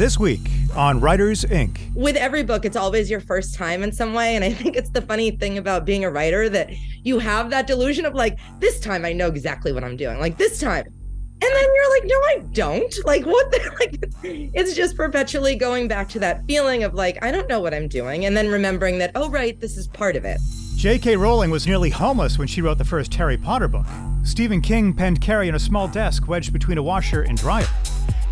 This week on Writers Ink. With every book, it's always your first time in some way. And I think it's the funny thing about being a writer that you have that delusion of like, this time I know exactly what I'm doing. Like, this time. And then you're like, no, I don't. Like, what the like it's just perpetually going back to that feeling of like, I don't know what I'm doing. And then remembering that, oh right, this is part of it. J.K. Rowling was nearly homeless when she wrote the first Harry Potter book. Stephen King penned Carrie in a small desk wedged between a washer and dryer.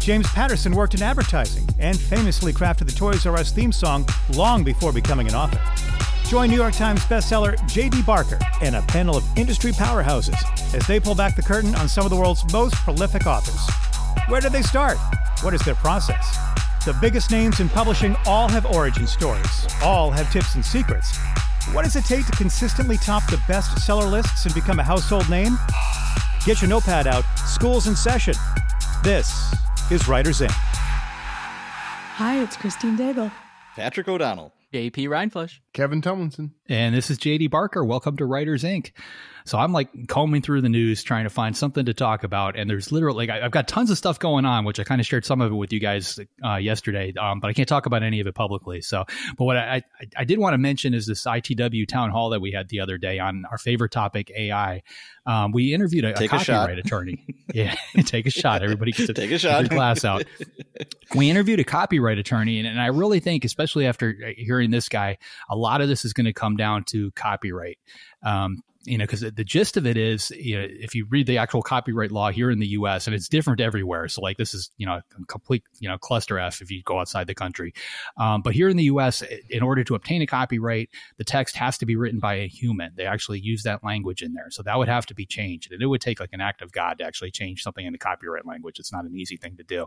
James Patterson worked in advertising and famously crafted the Toys R Us theme song long before becoming an author. Join New York Times bestseller J.D. Barker and a panel of industry powerhouses as they pull back the curtain on some of the world's most prolific authors. Where did they start? What is their process? The biggest names in publishing all have origin stories, all have tips and secrets. What does it take to consistently top the bestseller lists and become a household name? Get your notepad out, school's in session. This is Writers Ink. Hi, it's Christine Daigle. Patrick O'Donnell. JP Rindfleisch. Kevin Tumlinson. And this is JD Barker. Welcome to Writers Ink. So I'm like combing through the news trying to find something to talk about. And there's literally, like, I've got tons of stuff going on, which I kind of shared some of it with you guys uh, yesterday, um, but I can't talk about any of it publicly. So, but what I, I, I did want to mention is this ITW town hall that we had the other day on our favorite topic, AI. Um, we interviewed a, a copyright a attorney. yeah, take a shot. Everybody gets to take a shot. glass out. we interviewed a copyright attorney, and, and I really think, especially after hearing this guy, a lot of this is going to come down to copyright. Um, you know, because the gist of it is, you know, if you read the actual copyright law here in the U.S. and it's different everywhere. So, like, this is you know a complete you know cluster f if you go outside the country. Um, but here in the U.S., in order to obtain a copyright, the text has to be written by a human. They actually use that language in there, so that would have to be changed, and it would take like an act of God to actually change something in the copyright language. It's not an easy thing to do.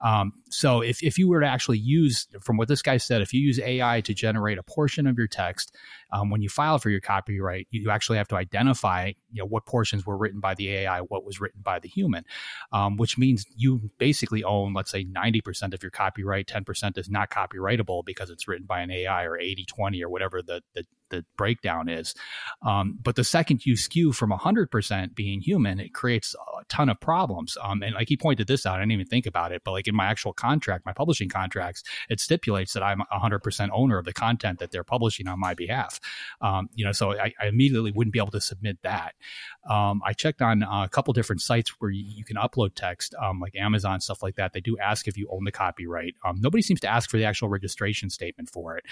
Um, so, if if you were to actually use, from what this guy said, if you use AI to generate a portion of your text, um, when you file for your copyright, you actually have to identify you know what portions were written by the AI, what was written by the human, um, which means you basically own, let's say, 90% of your copyright, 10% is not copyrightable because it's written by an AI or 80 20 or whatever the, the the breakdown is. Um, but the second you skew from 100% being human, it creates a ton of problems. Um, and like he pointed this out, I didn't even think about it, but like in my actual contract, my publishing contracts, it stipulates that I'm 100% owner of the content that they're publishing on my behalf. Um, you know, so I, I, immediately wouldn't be able to submit that. Um, I checked on a couple different sites where you, you can upload text, um, like Amazon, stuff like that. They do ask if you own the copyright. Um, nobody seems to ask for the actual registration statement for it.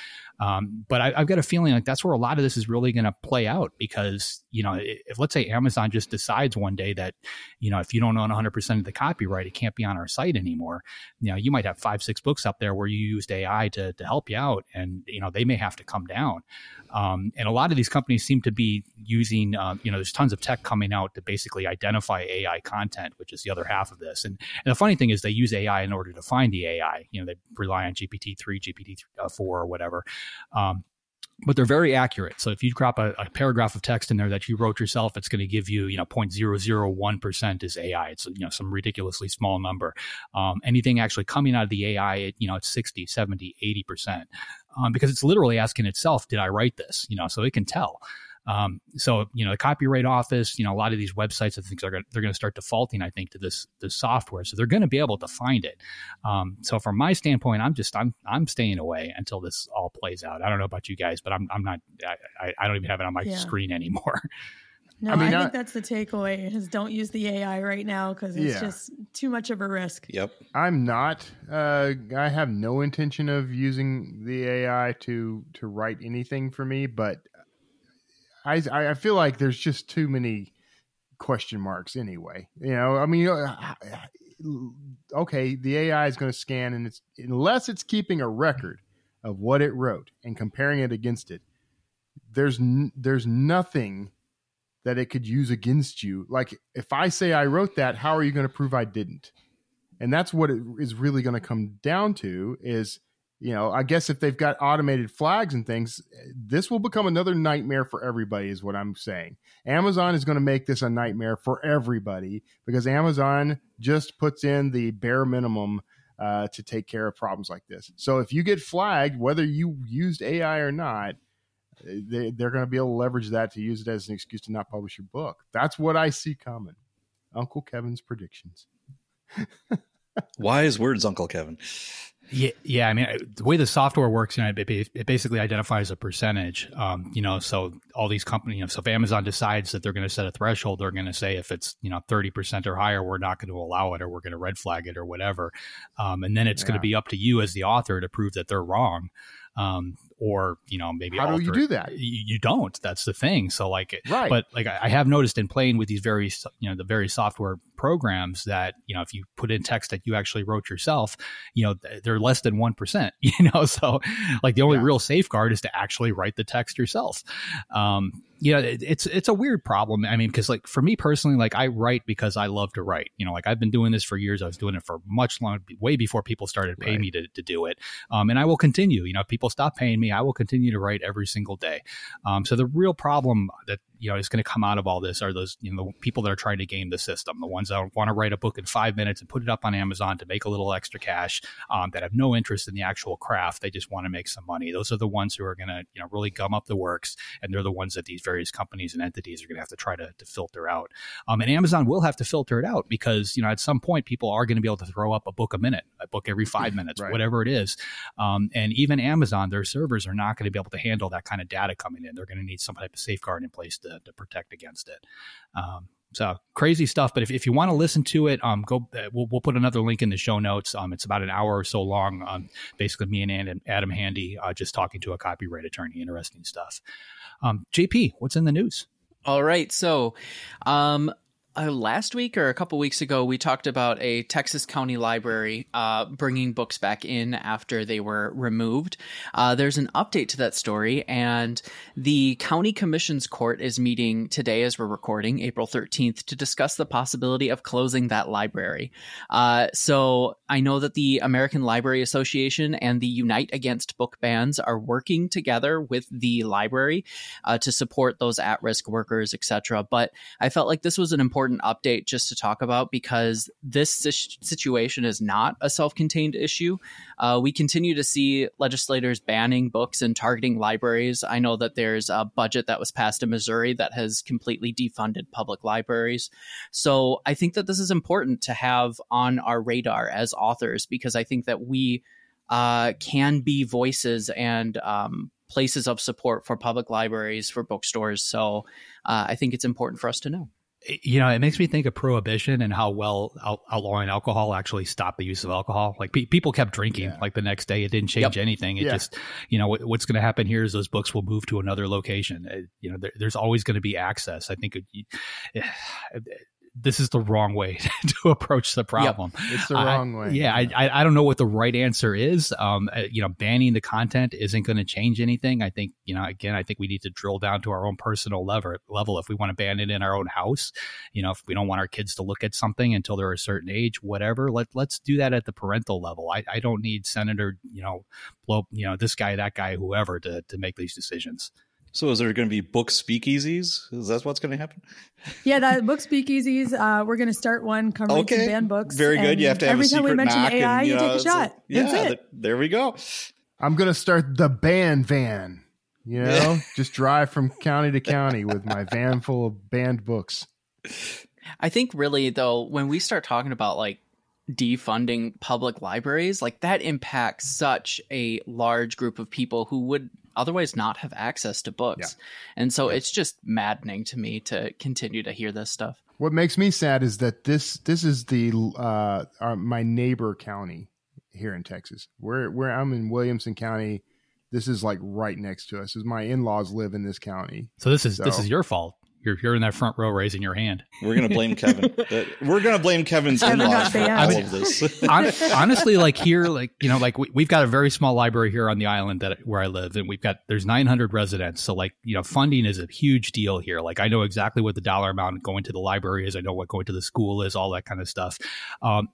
but I, I've got a feeling like that's where a lot of this is really going to play out because you know if let's say Amazon just decides one day that you know if you don't own 100% of the copyright it can't be on our site anymore you know you might have five six books up there where you used AI to, to help you out and you know they may have to come down. Um, and a lot of these companies seem to be using um, you know there's tons of tech coming out to basically identify AI content which is the other half of this. And, and the funny thing is they use AI in order to find the AI you know they rely on GPT-3 GPT-4 or whatever. Um, but they're very accurate. So if you crop a, a, paragraph of text in there that you wrote yourself, it's going to give you, you know, 0.001% is AI. It's, you know, some ridiculously small number. Um, anything actually coming out of the AI, it, you know, it's 60, 70, 80%. Um, because it's literally asking itself, did I write this? You know, so it can tell. Um, so you know the copyright office, you know a lot of these websites, I think are gonna, they're going to start defaulting, I think, to this this software. So they're going to be able to find it. Um, so from my standpoint, I'm just I'm I'm staying away until this all plays out. I don't know about you guys, but I'm I'm not I, I don't even have it on my yeah. screen anymore. No, I, mean, I think that's the takeaway is don't use the AI right now because it's yeah. just too much of a risk. Yep. I'm not. Uh, I have no intention of using the AI to to write anything for me, but I I feel like there's just too many question marks anyway. You know, I mean, okay, the AI is going to scan, and it's unless it's keeping a record of what it wrote and comparing it against it. There's n- there's nothing that it could use against you. Like if I say I wrote that, how are you going to prove I didn't? And that's what it is really going to come down to is you know, I guess if they've got automated flags and things, this will become another nightmare for everybody, is what I'm saying. Amazon is going to make this a nightmare for everybody because Amazon just puts in the bare minimum uh, to take care of problems like this. So if you get flagged, whether you used AI or not, they, they're going to be able to leverage that to use it as an excuse to not publish your book. That's what I see coming. Uncle Kevin's predictions. Wise words, Uncle Kevin. Yeah, yeah. I mean, the way the software works, you know, it, it basically identifies a percentage. Um, you know, so all these companies, you know, so if Amazon decides that they're going to set a threshold, they're going to say if it's you know thirty percent or higher, we're not going to allow it, or we're going to red flag it, or whatever. Um, and then it's yeah. going to be up to you as the author to prove that they're wrong. Um, or you know maybe how do you do that you, you, don't that's the thing so like right but like I, I have noticed in playing with these various you know the various software programs that you know if you put in text that you actually wrote yourself you know they're less than 1% you know? So like the only yeah. real safeguard is to actually write the text yourself. Um you know it, it's it's a weird problem. I mean because like for me personally like i write because i love to write. You know like i've been doing this for years. I was doing it for much longer way before people started paying right. me to, to do it. Um and i will continue. You know if people stop paying me i will continue to write every single day. Um so the real problem that you know is going to come out of all this are those you know the people that are trying to game the system the ones that want to write a book in five minutes and put it up on amazon to make a little extra cash um, that have no interest in the actual craft they just want to make some money. Those are the ones who are going to you know really gum up the works and they're the ones that these various companies and entities are going to have to try to, to filter out. Um, and amazon will have to filter it out because you know at some point people are going to be able to throw up a book a minute a book every five minutes right. whatever it is. Um, and even amazon their servers are not going to be able to handle that kind of data coming in. They're going to need some type of safeguard in place to, to protect against it. Um, so crazy stuff. But if, if you want to listen to it, um, go. Uh, we'll, we'll put another link in the show notes. Um, it's about an hour or so long. Um, basically me and Adam, Adam Hamdy uh, just talking to a copyright attorney. Interesting stuff. Um, JP, what's in the news? All right. So, um, uh, last week or a couple weeks ago, we talked about a Texas County Library uh, bringing books back in after they were removed. Uh, there's an update to that story, and the County Commission's Court is meeting today as we're recording, April 13th, to discuss the possibility of closing that library. Uh, so I know that the American Library Association and the Unite Against Book Bans are working together with the library uh, to support those at risk workers, etc. But I felt like this was an important important update just to talk about because this situation is not a self contained issue. Uh, we continue to see legislators banning books and targeting libraries. I know that there's a budget that was passed in Missouri that has completely defunded public libraries. So I think that this is important to have on our radar as authors because I think that we uh, can be voices and um, places of support for public libraries, for bookstores. So uh, I think it's important for us to know you know, it makes me think of prohibition and how well out- outlawing alcohol actually stopped the use of alcohol. Like pe- people kept drinking. Yeah. Like the next day, it didn't change yep. anything. It yeah. just, you know, what's going to happen here is those books will move to another location. It, you know, there, there's always going to be access. I think it, this is the wrong way to approach the problem. Yep, it's the wrong I, way. Yeah, I, I don't know what the right answer is. Um, uh, you know, banning the content isn't going to change anything. I think you know, again, I think we need to drill down to our own personal level. Level, if we want to ban it in our own house, you know, if we don't want our kids to look at something until they're a certain age, whatever, let let's do that at the parental level. I, I don't need Senator, you know, blow, you know, this guy, that guy, whoever to to make these decisions. So is there going to be book speakeasies? Is that what's going to happen? Yeah, that book speakeasies. Uh, we're going to start one covering okay. some banned books. Very good. You have to have every time we mention AI, and, you, know, take a shot. yeah, That's it. there we go. I'm going to start the band van. You know, just drive from county to county with my van full of banned books. I think really though, when we start talking about like defunding public libraries, like that impacts such a large group of people who would otherwise not have access to books. Yeah. And so yeah. it's just maddening to me to continue to hear this stuff. What makes me sad is that this this is the uh our, my neighbor county here in Texas. Where where I'm in Williamson County, this is like right next to us. Is my in-laws live in this county. So this is so, this is your fault you're you're in that front row raising your hand. We're gonna blame Kevin. We're gonna blame Kevin's in-laws for all of this. honestly, like here, like you know, like we, have got a very small library here on the island that where I live, and we've got there's 900 residents. So like you know, funding is a huge deal here. Like I know exactly what the dollar amount going to the library is. I know what going to the school is. All that kind of stuff. Um,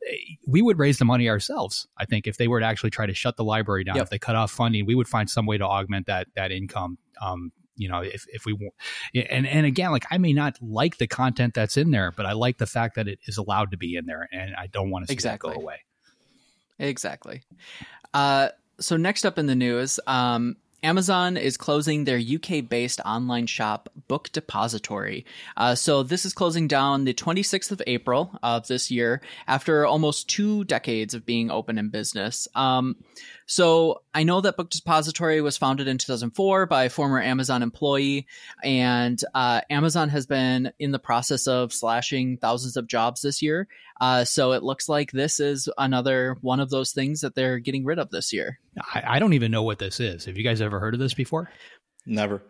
we would raise the money ourselves. I think if they were to actually try to shut the library down, yep. if they cut off funding, we would find some way to augment that that income. Um, you know if, if we want and and again like i may not like the content that's in there but i like the fact that it is allowed to be in there and i don't want to see exactly. that go away exactly uh, so next up in the news um, Amazon is closing their UK based online shop, Book Depository. Uh, so, this is closing down the 26th of April of this year after almost two decades of being open in business. Um, so I know that Book Depository was founded in 2004 by a former Amazon employee, and uh, Amazon has been in the process of slashing thousands of jobs this year. Uh, so it looks like this is another one of those things that they're getting rid of this year. I, I don't even know what this is. Have you guys ever heard of this before? Never.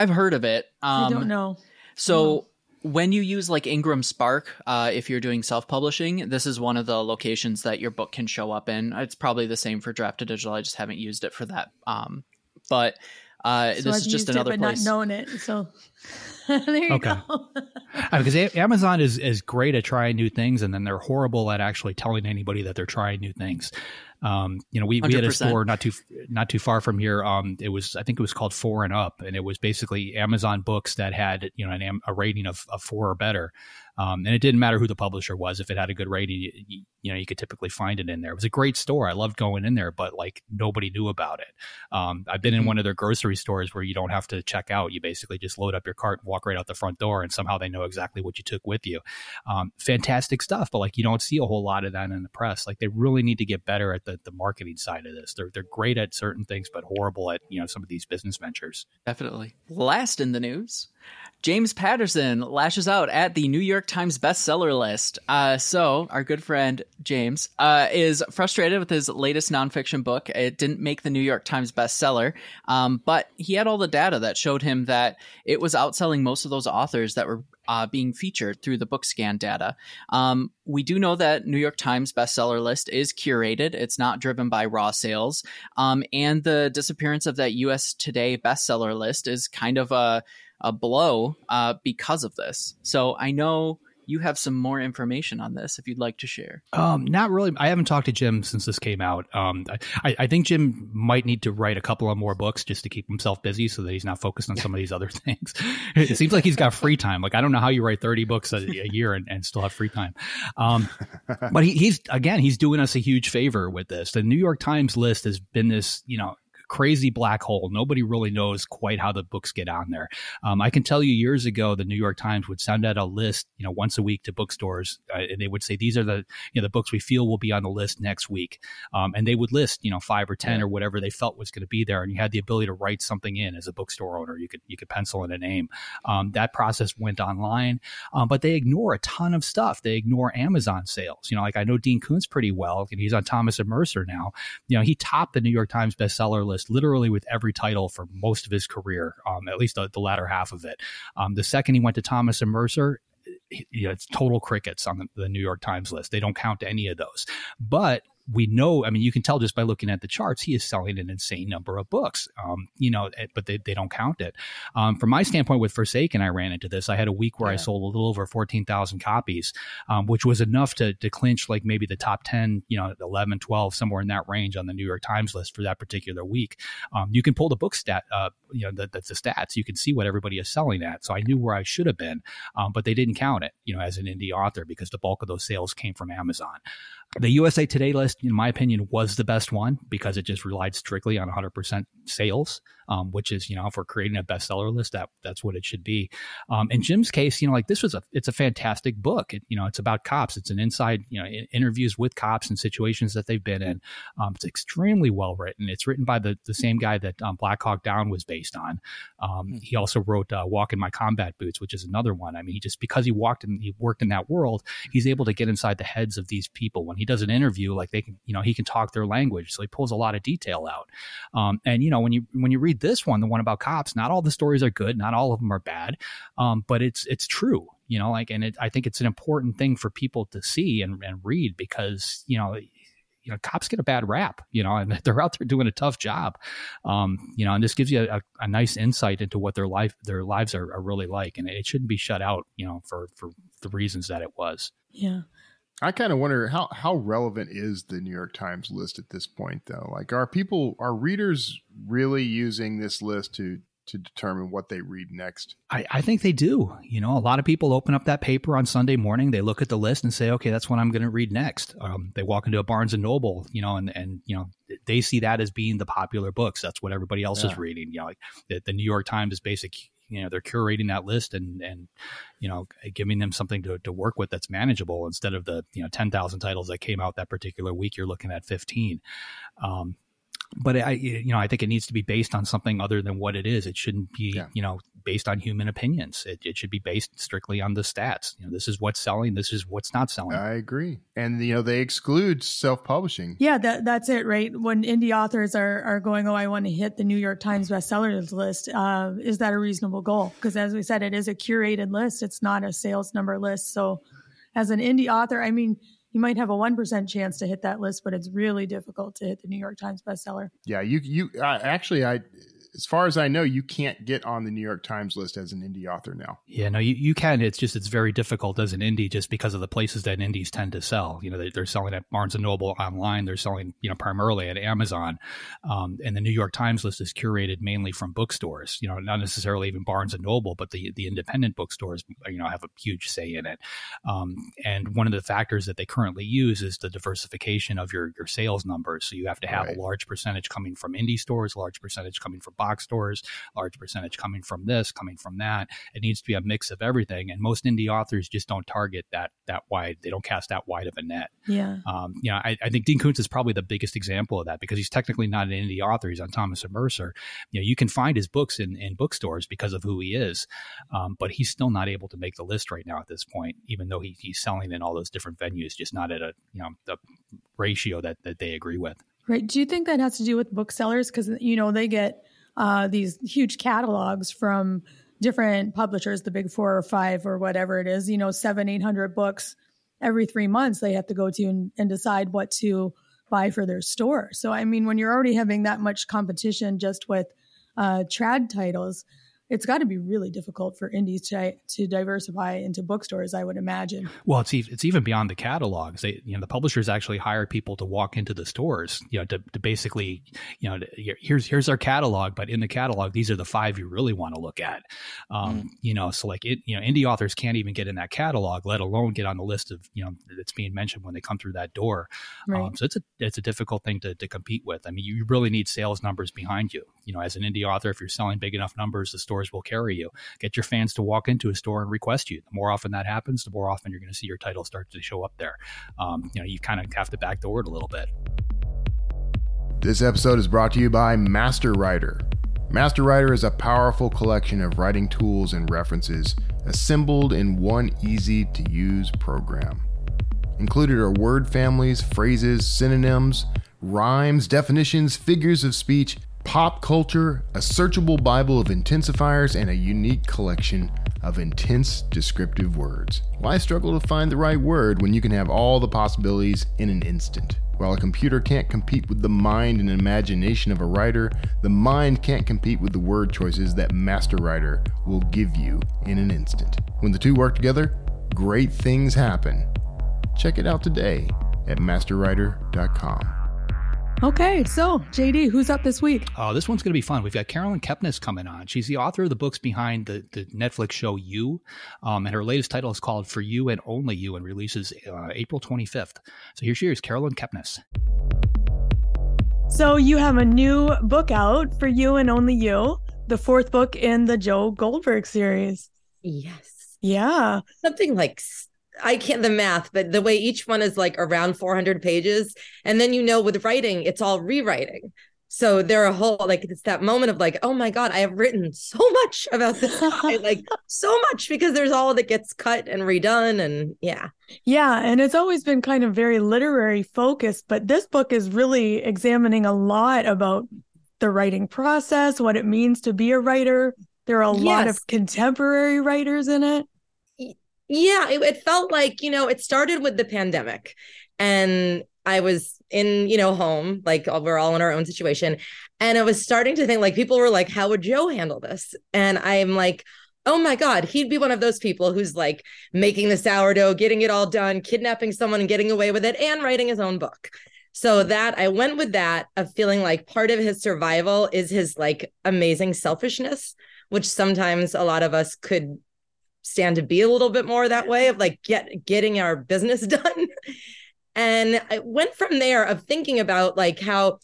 I've heard of it. Um, I don't know. So. No when you use like Ingram Spark, uh, if you're doing self publishing, this is one of the locations that your book can show up in. It's probably the same for Draft to Digital. I just haven't used it for that. Um, but uh, so this I've is just another it, but place. Not knowing it, so there you okay. go. because Amazon is is great at trying new things, and then they're horrible at actually telling anybody that they're trying new things. Um, you know, we, we had a store not too not too far from here. Um, it was I think it was called Four and Up, and it was basically Amazon books that had you know an, a rating of, of four or better. Um, and it didn't matter who the publisher was. If it had a good rating, you, you, know, you could typically find it in there. It was a great store. I loved going in there, but like nobody knew about it. Um, I've been in mm-hmm. one of their grocery stores where you don't have to check out. You basically just load up your cart and walk right out the front door, and somehow they know exactly what you took with you. Um, fantastic stuff, but like you don't see a whole lot of that in the press. Like they really need to get better at the, the marketing side of this. They're they're great at certain things, but horrible at you know some of these business ventures. Definitely. Last in the news, James Patterson lashes out at the New York Times bestseller list. Uh, so, our good friend James uh, is frustrated with his latest nonfiction book. It didn't make the New York Times bestseller, um, but he had all the data that showed him that it was outselling most of those authors that were uh, being featured through the BookScan data. Um, we do know that New York Times bestseller list is curated; it's not driven by raw sales, um, and the disappearance of that U.S. Today bestseller list is kind of a a blow uh, because of this. So I know you have some more information on this if you'd like to share. Um, not really. I haven't talked to Jim since this came out. Um, I, I, think Jim might need to write a couple of more books just to keep himself busy so that he's not focused on some of these other things. It seems like he's got free time. Like, I don't know how you write 30 books a, a year and, and, still have free time. Um, but he, he's, again, he's doing us a huge favor with this. The New York Times list has been this, you know, crazy black hole. Nobody really knows quite how the books get on there. Um, I can tell you years ago, the New York Times would send out a list, you know, once a week to bookstores, uh, and they would say these are the you know the books we feel will be on the list next week, um, and they would list you know five or ten yeah. or whatever they felt was going to be there, and you had the ability to write something in as a bookstore owner. You could you could pencil in a name. Um, that process went online, um, but they ignore a ton of stuff. They ignore Amazon sales. You know, like I know Dean Koontz pretty well, and he's on Thomas and Mercer now. You know, he topped the New York Times bestseller list literally with every title for most of his career, um, at least the, the, latter half of it. Um, the second he went to Thomas and Mercer, you know, it's total crickets on the, the, New York Times list. They don't count any of those. But we know, I mean, you can tell just by looking at the charts, he is selling an insane number of books, um, you know, eh, but they, they don't count it. Um, from my standpoint with Forsaken, I ran into this. I had a week where yeah. I sold a little over 14,000 copies, um, which was enough to, to clinch like maybe the top 10, you know, 11, 12, somewhere in that range on the New York Times list for that particular week. Um, you can pull the book stat, uh, you know, that's the, the, stats. You can see what everybody is selling at. So I knew where I should have been, um, but they didn't count it, you know, as an indie author because the bulk of those sales came from Amazon. The USA Today list, in my opinion, was the best one because it just relied strictly on 100% sales, um, which is, you know, if we're creating a bestseller list, that that's what it should be. Um, in Jim's case, you know, like this was a, it's a fantastic book. It, you know, it's about cops. It's an inside, you know, interviews with cops and situations that they've been in. Um, it's extremely well written. It's written by the the same guy that um, Black Hawk Down was based on. Um, hmm. he also wrote uh, Walk in My Combat Boots, which is another one. I mean, he just because he walked and he worked in that world, he's able to get inside the heads of these people when he does an interview, like they can, you know, he can talk their language, so he pulls a lot of detail out. Um, and you know, when you when you read this one, the one about cops, not all the stories are good, not all of them are bad, um, but it's it's true you know like and it, i think it's an important thing for people to see and, and read because you know you know cops get a bad rap you know and they're out there doing a tough job um, you know and this gives you a, a, nice insight into what their life their lives are, are, really like and it shouldn't be shut out you know for for the reasons that it was. Yeah I kind of wonder how how relevant is the New York Times list at this point, though. Like, are people, are readers really using this list to to determine what they read next? I, I, think they do. You know, a lot of people open up that paper on Sunday morning, they look at the list and say, okay, that's what I'm going to read next. Um, they walk into a Barnes and Noble, you know, and, and, you know, they see that as being the popular books. That's what everybody else yeah. is reading. You know, like the, the New York Times is basic you know they're curating that list and and you know giving them something to, to work with that's manageable instead of the you know 10,000 titles that came out that particular week you're looking at 15 um, but I, you know, I think it needs to be based on something other than what it is. It shouldn't be, yeah. you know, based on human opinions. It, it should be based strictly on the stats. You know, this is what's selling. This is what's not selling. I agree. And you know, they exclude self-publishing. Yeah, that that's it, right? When indie authors are are going, oh, I want to hit the New York Times bestsellers list. Uh, is that a reasonable goal? Because as we said, it is a curated list. It's not a sales number list. So, as an indie author, I mean you might have a 1% chance to hit that list, but it's really difficult to hit the New York Times bestseller. Yeah, you, you, uh, actually, I, as far as I know, you can't get on the New York Times list as an indie author now. Yeah, no, you, you can. It's just it's very difficult as an indie just because of the places that indies tend to sell. You know, they, are selling at Barnes and Noble online. They're selling you know primarily at Amazon, um, and the New York Times list is curated mainly from bookstores. You know, not necessarily even Barnes and Noble, but the the independent bookstores you know have a huge say in it. Um, and one of the factors that they currently use is the diversification of your your sales numbers. So you have to have right. a large percentage coming from indie stores, large percentage coming from box stores, large percentage coming from this, coming from that. It needs to be a mix of everything. And most indie authors just don't target that that wide. They don't cast that wide of a net. Yeah. Um, you know, I, I, think Dean Koontz is probably the biggest example of that because he's technically not an indie author. He's on Thomas and Mercer. You know, you can find his books in, in bookstores because of who he is, um, but he's still not able to make the list right now at this point, even though he, he's selling in all those different venues, just not at a you know the ratio that that they agree with. Right. Do you think that has to do with booksellers? Because you know they get uh, these huge catalogs from different publishers, the big four or five or whatever it is, you know, seven, 800 books every three months they have to go to and, and decide what to buy for their store. So, I mean, when you're already having that much competition just with uh, trad titles, it's got to be really difficult for indies to, to diversify into bookstores, I would imagine. Well, it's it's even beyond the catalogs. They, you know, the publishers actually hire people to walk into the stores, you know, to, to basically, you know, to, here's here's our catalog, but in the catalog, these are the five you really want to look at. Um, mm. You know, so like it, you know, indie authors can't even get in that catalog, let alone get on the list of you know that's being mentioned when they come through that door. Right. Um, so it's a it's a difficult thing to, to compete with. I mean, you really need sales numbers behind you. You know, as an indie author, if you're selling big enough numbers, the store stores will carry you. Get your fans to walk into a store and request you. The more often that happens, the more often you're going to see your title start to show up there. Um, you know, you kind of have to backdoor it a little bit. This episode is brought to you by Master Writer. Master Writer is a powerful collection of writing tools and references assembled in one easy to use program. Included are word families, phrases, synonyms, rhymes, definitions, figures of speech, pop culture, a searchable Bible of intensifiers, and a unique collection of intense descriptive words. Why struggle to find the right word when you can have all the possibilities in an instant? While a computer can't compete with the mind and imagination of a writer, the mind can't compete with the word choices that Master Writer will give you in an instant. When the two work together, great things happen. Check it out today at masterwriter.com. Okay, so JD, who's up this week? Oh, this one's going to be fun. We've got Caroline Kepnes coming on. She's the author of the books behind the, the Netflix show You, um, and her latest title is called For You and Only You and releases uh, April 25th. So here she is, Caroline Kepnes. So you have a new book out for You and Only You, the fourth book in the Joe Goldberg series. Yes. Yeah. Something like I can't the math, but the way each one is like around 400 pages. And then, you know, with writing, it's all rewriting. So there are a whole like it's that moment of like, oh my God, I have written so much about this guy, like so much because there's all that gets cut and redone. And yeah. Yeah. And it's always been kind of very literary focused, but this book is really examining a lot about the writing process, what it means to be a writer. There are a yes. lot of contemporary writers in it yeah it, it felt like you know it started with the pandemic and i was in you know home like uh, we're all in our own situation. And i was starting to think like people were like how would joe handle this? And i'm like oh my god he'd be one of those people who's like making the sourdough getting it all done kidnapping someone and getting away with it and writing his own book. So that i went with that of feeling like part of his survival is his like amazing selfishness which sometimes a lot of us could stand to be a little bit more that way of like get getting our business done and i went from there of thinking about like how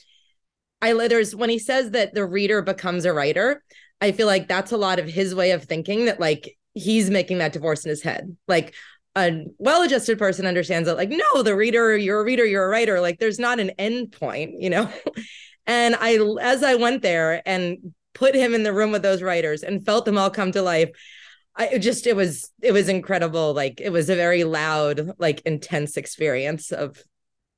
I there's when he says that the reader becomes a writer, I feel like that's a lot of his way of thinking that like he's making that divorce in his head. Like a well-adjusted person understands that like no, the reader, you're a reader, you're a writer. Like there's not an end point, you know. and I as I went there and put him in the room with those writers and felt them all come to life. I just it was it was incredible. Like it was a very loud, like intense experience of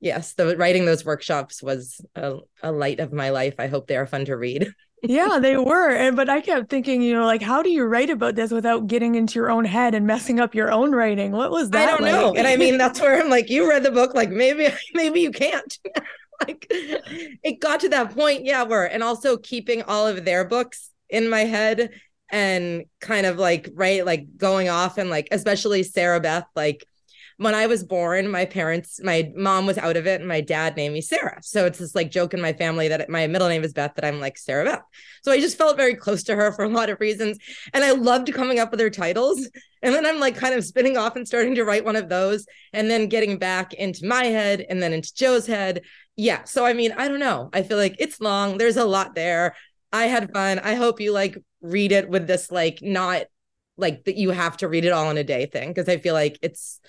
yes, the writing those workshops was a, a light of my life. I hope they are fun to read. yeah, they were. And but I kept thinking, you know, like how do you write about this without getting into your own head and messing up your own writing? What was that? I don't like? know. And I mean, that's where I'm like, you read the book, like maybe maybe you can't. like it got to that point, yeah, where and also keeping all of their books in my head and kind of like right like going off and like especially Sarah Beth like when I was born, my parents, my mom was out of it, and my dad named me Sarah. So it's this like joke in my family that my middle name is Beth, that I'm like Sarah Beth. So I just felt very close to her for a lot of reasons. And I loved coming up with her titles. And then I'm like kind of spinning off and starting to write one of those, and then getting back into my head and then into Joe's head. Yeah. So I mean, I don't know. I feel like it's long. There's a lot there. I had fun. I hope you like read it with this like not like that you have to read it all in a day thing because I feel like it's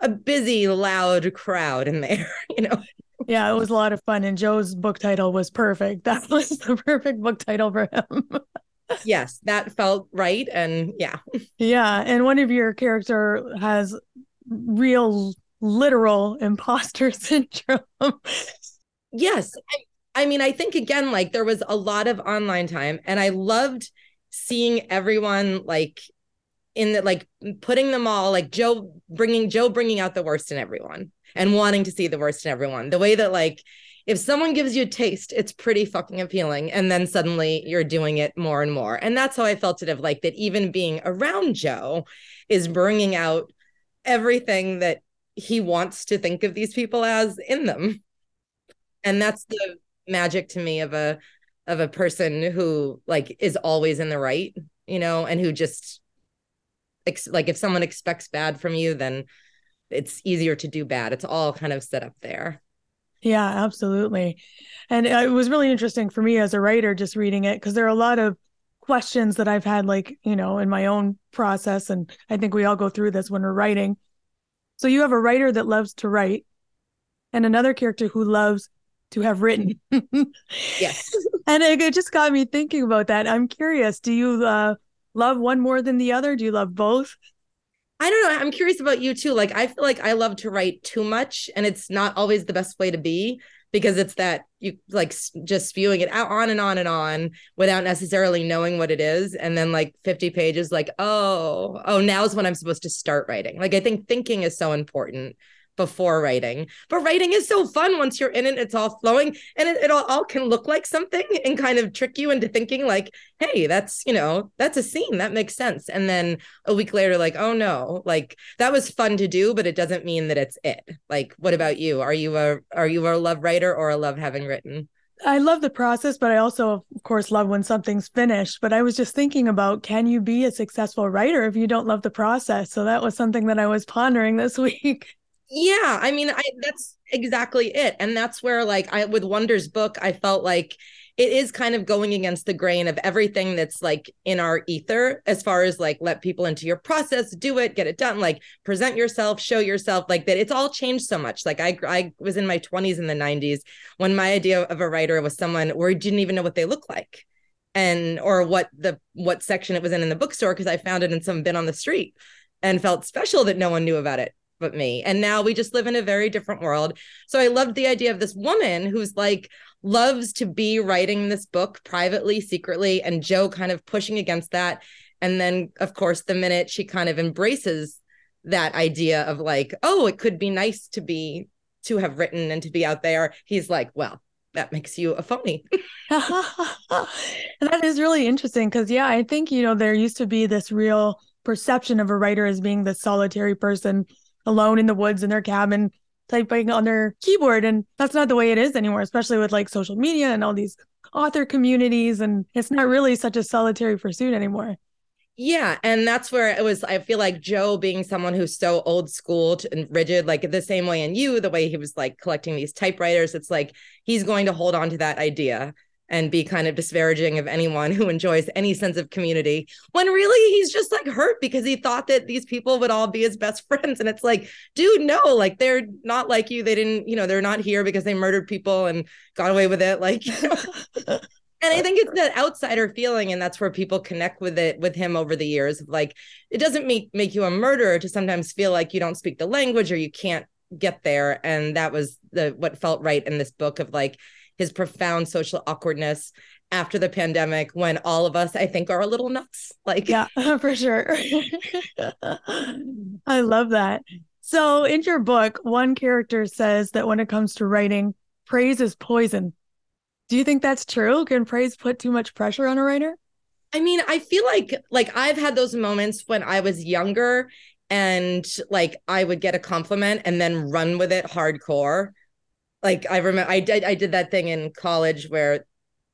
a busy, loud crowd in there, you know. Yeah, it was a lot of fun. And Joe's book title was perfect. That was the perfect book title for him. yes, that felt right. And yeah. Yeah. And one of your character has real literal imposter syndrome. yes. I, I mean, I think again, like there was a lot of online time and I loved seeing everyone like in the like putting them all like Joe bringing Joe bringing out the worst in everyone and wanting to see the worst in everyone. The way that like if someone gives you a taste, it's pretty fucking appealing. And then suddenly you're doing it more and more. And that's how I felt it of like that even being around Joe is bringing out everything that he wants to think of these people as in them. And that's the magic to me of a of a person who like is always in the right, you know, and who just ex- like if someone expects bad from you, then it's easier to do bad. It's all kind of set up there. Yeah, absolutely. And it was really interesting for me as a writer just reading it because there are a lot of questions that I've had, like, you know, in my own process. And I think we all go through this when we're writing. So you have a writer that loves to write and another character who loves to have written. yes. And it, it, just got me thinking about that. I'm curious, do you uh, love one more than the other? Do you love both? I don't know. I'm curious about you too. Like, I feel like I love to write too much, and it's not always the best way to be because it's that you like just spewing it out on and on and on without necessarily knowing what it is. And then, like, 50 pages, like, oh, oh, now's when I'm supposed to start writing. Like, I think thinking is so important before writing. But writing is so fun once you're in it, it's all flowing and it, it all, all, can look like something and kind of trick you into thinking like, hey, that's, you know, that's a scene. That makes sense. And then a week later, like, oh no, like that was fun to do, but it doesn't mean that it's it. Like, what about you? Are you a are you a love writer or a love having written? I love the process, but I also, of course, love when something's finished. But I was just thinking about can you be a successful writer if you don't love the process? So that was something that I was pondering this week yeah i mean i that's exactly it and that's where like i with wonder's book i felt like it is kind of going against the grain of everything that's like in our ether as far as like let people into your process do it get it done like present yourself show yourself like that it's all changed so much. Like i i was in my 20s in the 90s when my idea of a writer was someone where you didn't even know what they look like and or what the what section it was in in the bookstore because i found it in some bin on the street and felt special that no one knew about it but me. And now we just live in a very different world. So I loved the idea of this woman who's like loves to be writing this book privately, secretly, and Joe kind of pushing against that. And then, of course, the minute she kind of embraces that idea of like, oh, it could be nice to be to have written and to be out there, he's like, well, that makes you a phony. that is really interesting because, yeah, I think, you know, there used to be this real perception of a writer as being the solitary person alone in the woods in their cabin typing on their keyboard. And that's not the way it is anymore especially with like social media and all these author communities. And it's not really such a solitary pursuit anymore. Yeah, and that's where it was. I feel like Joe being someone who's so old school and rigid, like the same way in you, the way he was like collecting these typewriters, it's like he's going to hold on to that idea and be kind of disparaging of anyone who enjoys any sense of community when really he's just like hurt because he thought that these people would all be his best friends. And it's like dude no like they're not like you. They didn't you know they're not here because they murdered people and got away with it like and i think it's that outsider feeling and that's where people connect with it with him over the years. Like it doesn't make make you a murderer to sometimes feel like you don't speak the language or you can't get there. And that was the what felt right in this book of like his profound social awkwardness after the pandemic when all of us i think are a little nuts. Like yeah for sure. I love that. So in your book one character says that when it comes to writing praise is poison. Do you think that's true? Can praise put too much pressure on a writer? I mean i feel like like i've had those moments when i was younger and like i would get a compliment and then run with it hardcore like I remember I did I did that thing in college where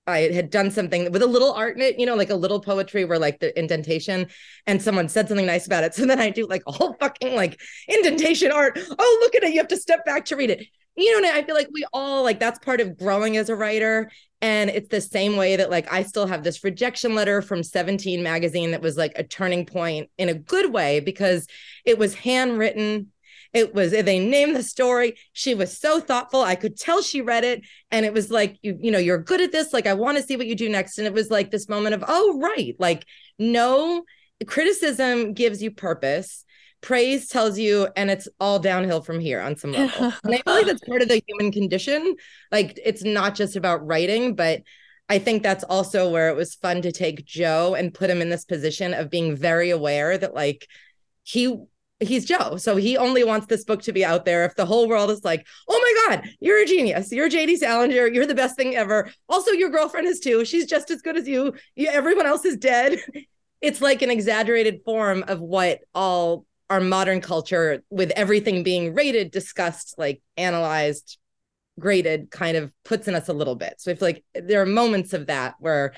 I had done something with a little art in it, you know, like a little poetry where like the indentation and someone said something nice about it. So then I do like all fucking like indentation art. Oh, look at it. You have to step back to read it. You know, I feel like we all like that's part of growing as a writer. And it's the same way that like I still have this rejection letter from 17 magazine that was like a turning point in a good way because it was handwritten it was they named the story. She was so thoughtful. I could tell she read it, and it was like you you know you're good at this. Like I want to see what you do next. And it was like this moment of oh right, like no criticism gives you purpose praise tells you and it's all downhill from here on some level and i feel like that's part of the human condition like it's not just about writing but i think that's also where it was fun to take joe and put him in this position of being very aware that like he he's Joe. So he only wants this book to be out there. If the whole world is like, oh my God, you're a genius. You're JD Salinger. You're the best thing ever. Also, your girlfriend is too. She's just as good as you. everyone else is dead. It's like an exaggerated form of what all our modern culture, with everything being rated, discussed, like analyzed, graded, kind of puts in us a little bit. So I feel like there are moments of that where,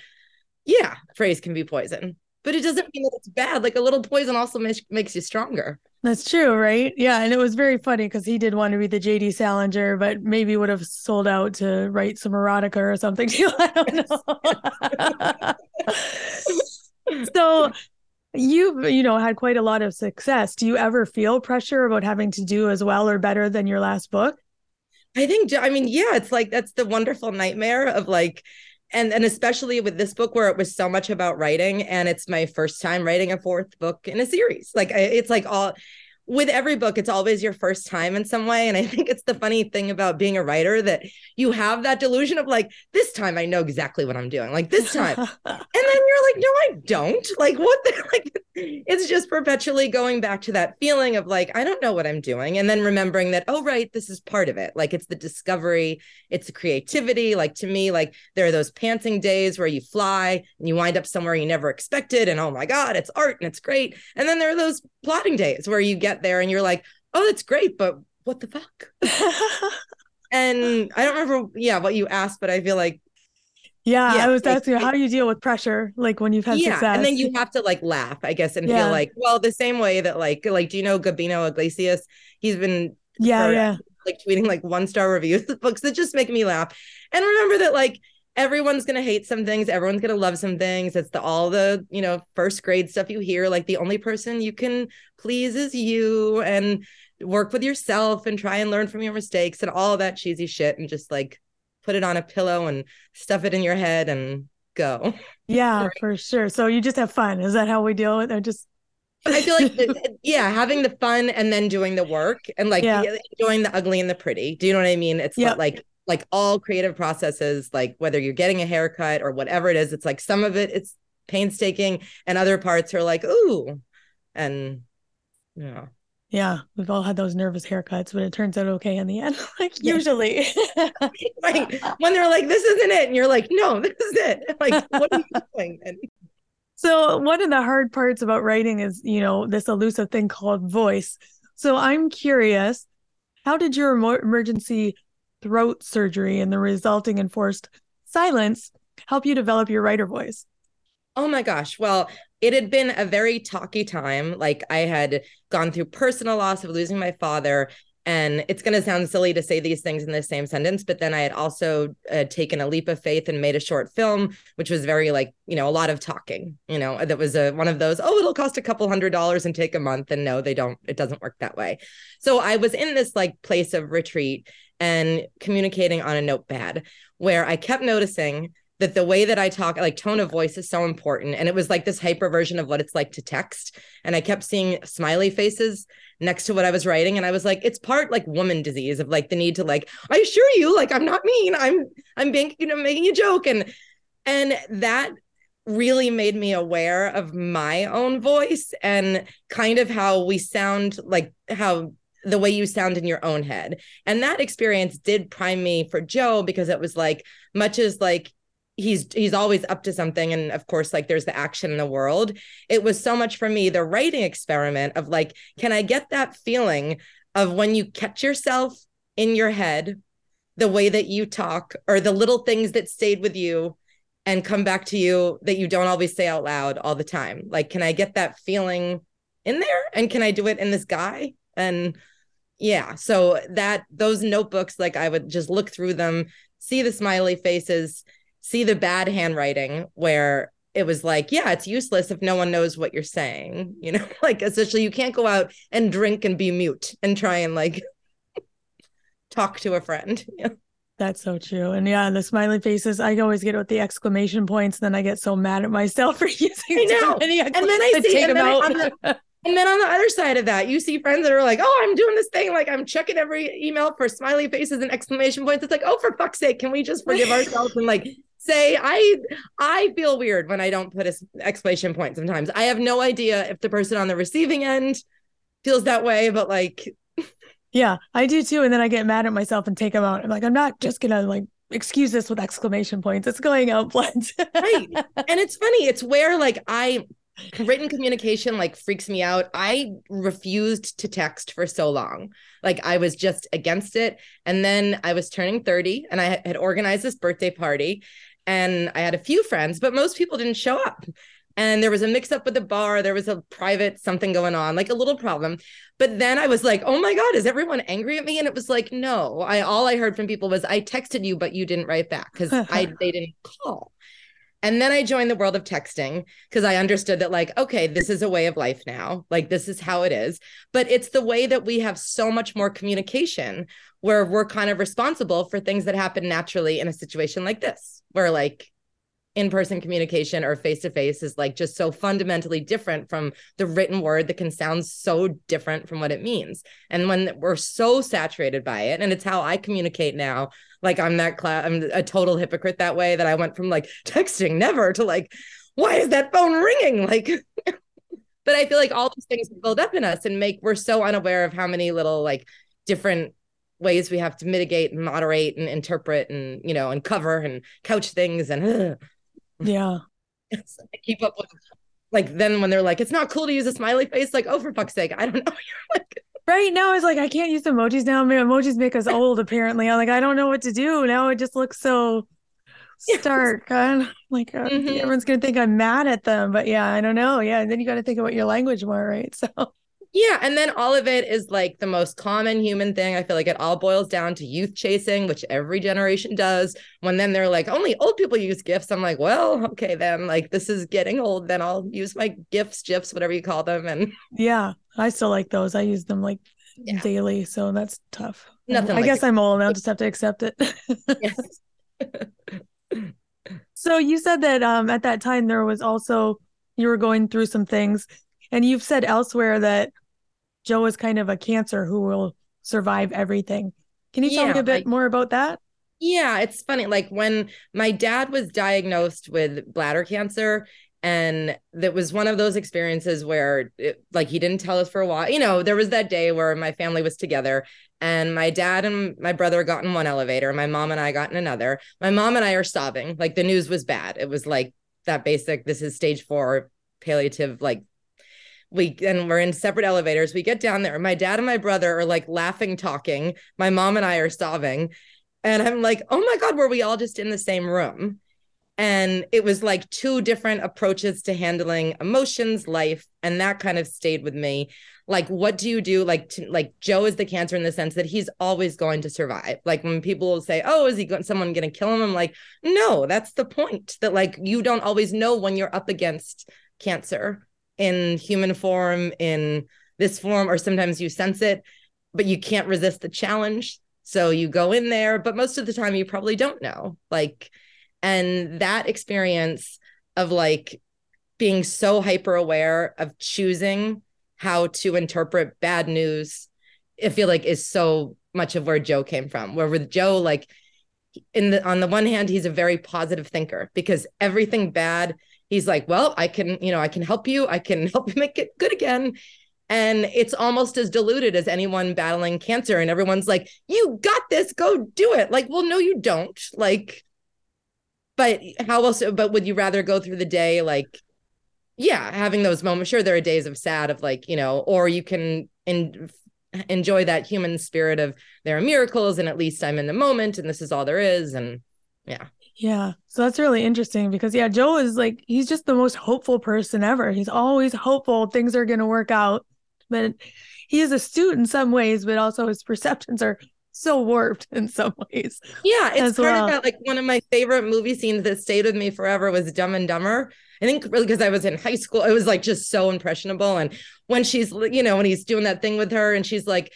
yeah, praise can be poison but it doesn't mean that it's bad. Like a little poison also makes makes you stronger. That's true, right? Yeah, and it was very funny because he did want to be the JD Salinger, but maybe would have sold out to write some erotica or something. I don't know. so you've you know had quite a lot of success. Do you ever feel pressure about having to do as well or better than your last book? I think I mean, yeah, it's like that's the wonderful nightmare of like and and especially with this book where it was so much about writing and it's my first time writing a fourth book in a series like it's like all with every book, it's always your first time in some way. And I think it's the funny thing about being a writer that you have that delusion of like, this time I know exactly what I'm doing. Like this time. and you're like, no, I don't. Like, what the like it's just perpetually going back to that feeling of like, I don't know what I'm doing. And then remembering that, oh, right, this is part of it. Like it's the discovery, it's the creativity. Like to me, like there are those pantsing days where you fly and you wind up somewhere you never expected. And oh my God, it's art and it's great. And then there are those plotting days where you get get there and you're like, oh, that's great, but what the fuck? and I don't remember, yeah, what you asked, but I feel like yeah, yeah, I was asking like, how do you deal with pressure, like when you've had yeah, success, and then you have to like laugh, I guess, and yeah. feel like, well, the same way that like, like, do you know Gabino Iglesias? He's been yeah, yeah, like tweeting like one star reviews of books that just make me laugh, and remember that like everyone's gonna hate some things, everyone's gonna love some things. It's the all the you know first grade stuff you hear. Like the only person you can please is you, and work with yourself and try and learn from your mistakes and all that cheesy shit, and just like put it on a pillow and stuff it in your head and go. Yeah, for sure. So you just have fun. Is that how we deal with it? Or just I feel like the, yeah, having the fun and then doing the work and like yeah. enjoying the ugly and the pretty. Do you know what I mean? It's yep. like like all creative processes, like whether you're getting a haircut or whatever it is, it's like some of it it's painstaking and other parts are like, ooh. And yeah. Yeah, we've all had those nervous haircuts, but it turns out okay in the end. like usually. right. When they're like, this isn't it. And you're like, no, this is it. Like, what are you doing? So one of the hard parts about writing is, you know, this elusive thing called voice. So I'm curious, how did your emergency throat surgery and the resulting enforced silence help you develop your writer voice? Oh my gosh. Well, it had been a very talky time. Like I had gone through personal loss of losing my father. And it's going to sound silly to say these things in the same sentence, but then I had also uh, taken a leap of faith and made a short film, which was very like, you know, a lot of talking, you know, that was a, one of those, oh, it'll cost a couple hundred dollars and take a month. And no, they don't, it doesn't work that way. So I was in this like place of retreat and communicating on a notepad where I kept noticing that the way that I talk, like tone of voice is so important. And it was like this hyper version of what it's like to text. And I kept seeing smiley faces next to what I was writing. And I was like, it's part like woman disease of like the need to like, I assure you, like I'm not mean. I'm I'm being, you know, making a joke. And and that really made me aware of my own voice and kind of how we sound like how the way you sound in your own head. And that experience did prime me for Joe because it was like much as like he's he's always up to something. And of course like there's the action in the world. It was so much for me the writing experiment of like can i get that feeling of when you catch yourself in your head the way that you talk or the little things that stayed with you and come back to you that you don't always say out loud all the time? Like can i get that feeling in there? And can i do it in this guy? And yeah so that those notebooks like i would just look through them see the smiley faces see the bad handwriting where it was like, yeah, it's useless if no one knows what you're saying. You know, like essentially you can't go out and drink and be mute and try and like talk to a friend. That's so true. And yeah, the smiley faces, I always get with the exclamation points. And then I get so mad at myself for using I know. and then I see and then, I, the, and then on the other side of that, you see friends that are like, oh, I'm doing this thing. Like I'm checking every email for smiley faces and exclamation points. It's like, oh, for fuck's sake, can we just forgive ourselves and like say I I feel weird when I don't put a exclamation point sometimes. I have no idea if the person on the receiving end feels that way, but like Yeah, I do too. And then I get mad at myself and take them out. I'm like, I'm not just gonna like excuse this with exclamation points. It's going out blunt. right. And it's funny, it's where like I written communication like freaks me out. I refused to text for so long. Like I was just against it. And then I was turning 30 and I had organized this birthday party and I had a few friends, but most people didn't show up. And there was a mix up with the bar. There was a private something going on, like a little problem. But then I was like, oh my God, is everyone angry at me? And it was like, no. I all I heard from people was I texted you, but you didn't write back because I they didn't call. And then I joined the world of texting because I understood that, like, okay, this is a way of life now. Like, this is how it is. But it's the way that we have so much more communication where we're kind of responsible for things that happen naturally in a situation like this, where like in-person communication or face-to-face is like just so fundamentally different from the written word that can sound so different from what it means and when we're so saturated by it and it's how i communicate now like i'm that class i'm a total hypocrite that way that i went from like texting never to like why is that phone ringing like but i feel like all these things build up in us and make we're so unaware of how many little like different ways we have to mitigate and moderate and interpret and you know and cover and couch things and yeah. keep up with like then when they're like, it's not cool to use a smiley face, like, oh for fuck's sake, I don't know. like right now it's like I can't use emojis now. Emojis make us old apparently. I'm like, I don't know what to do. Now it just looks so stark. Yes. like uh, mm-hmm. everyone's gonna think I'm mad at them. But yeah, I don't know. Yeah. And then you gotta think about your language more, right? So yeah. And then all of it is like the most common human thing. I feel like it all boils down to youth chasing, which every generation does. When then they're like, only old people use GIFs. I'm like, well, okay, then like this is getting old. Then I'll use my GIFs, GIFs, whatever you call them. And yeah, I still like those. I use them like yeah. daily. So that's tough. Nothing. I like guess it. I'm old. I'll just have to accept it. yes. so you said that um, at that time there was also, you were going through some things. And you've said elsewhere that Joe is kind of a cancer who will survive everything. Can you tell me a bit more about that? Yeah, it's funny. Like when my dad was diagnosed with bladder cancer, and that was one of those experiences where it, like he didn't tell us for a while you know there was that day where my family was together and my dad and my brother got in one elevator my mom and i got in another my mom and i are sobbing like the news was bad it was like that basic this is stage four palliative like we and we're in separate elevators. We get down there. My dad and my brother are like laughing, talking. My mom and I are sobbing. And I'm like, oh my God, were we all just in the same room? And it was like two different approaches to handling emotions life and that kind of stayed with me. Like what do you do like to, like joe is the cancer in the sense that he's always going to survive. Like when people say oh is he going someone going to kill him? I'm like no that's the point that like you don't always know when you're up against cancer in human form in this form or sometimes you sense it but you can't resist the challenge. So you go in there but most of the time you probably don't know like and that experience of like being so hyper aware of choosing how to interpret bad news i feel like is so much of where joe came from where with joe like in the on the one hand he's a very positive thinker because everything bad he's like well i can you know i can help you. I can help you make it good again. And it's almost as diluted as anyone battling cancer. And everyone's like you got this. Go do it. Like well no you don't. Like but how else but would you rather go through the day like yeah having those moments? Sure there are days of sad of like you know or you can in, enjoy that human spirit of there are miracles and at least i'm in the moment and this is all there is and yeah. Yeah so that's really interesting because yeah joe is like he's just the most hopeful person ever. He's always hopeful things are going to work out but he is astute in some ways but also his perceptions are so warped in some ways. Yeah, it's part well. of that. Like one of my favorite movie scenes that stayed with me forever was Dumb and Dumber. I think really because I was in high school, it was like just so impressionable. And when she's, you know, when he's doing that thing with her and she's like,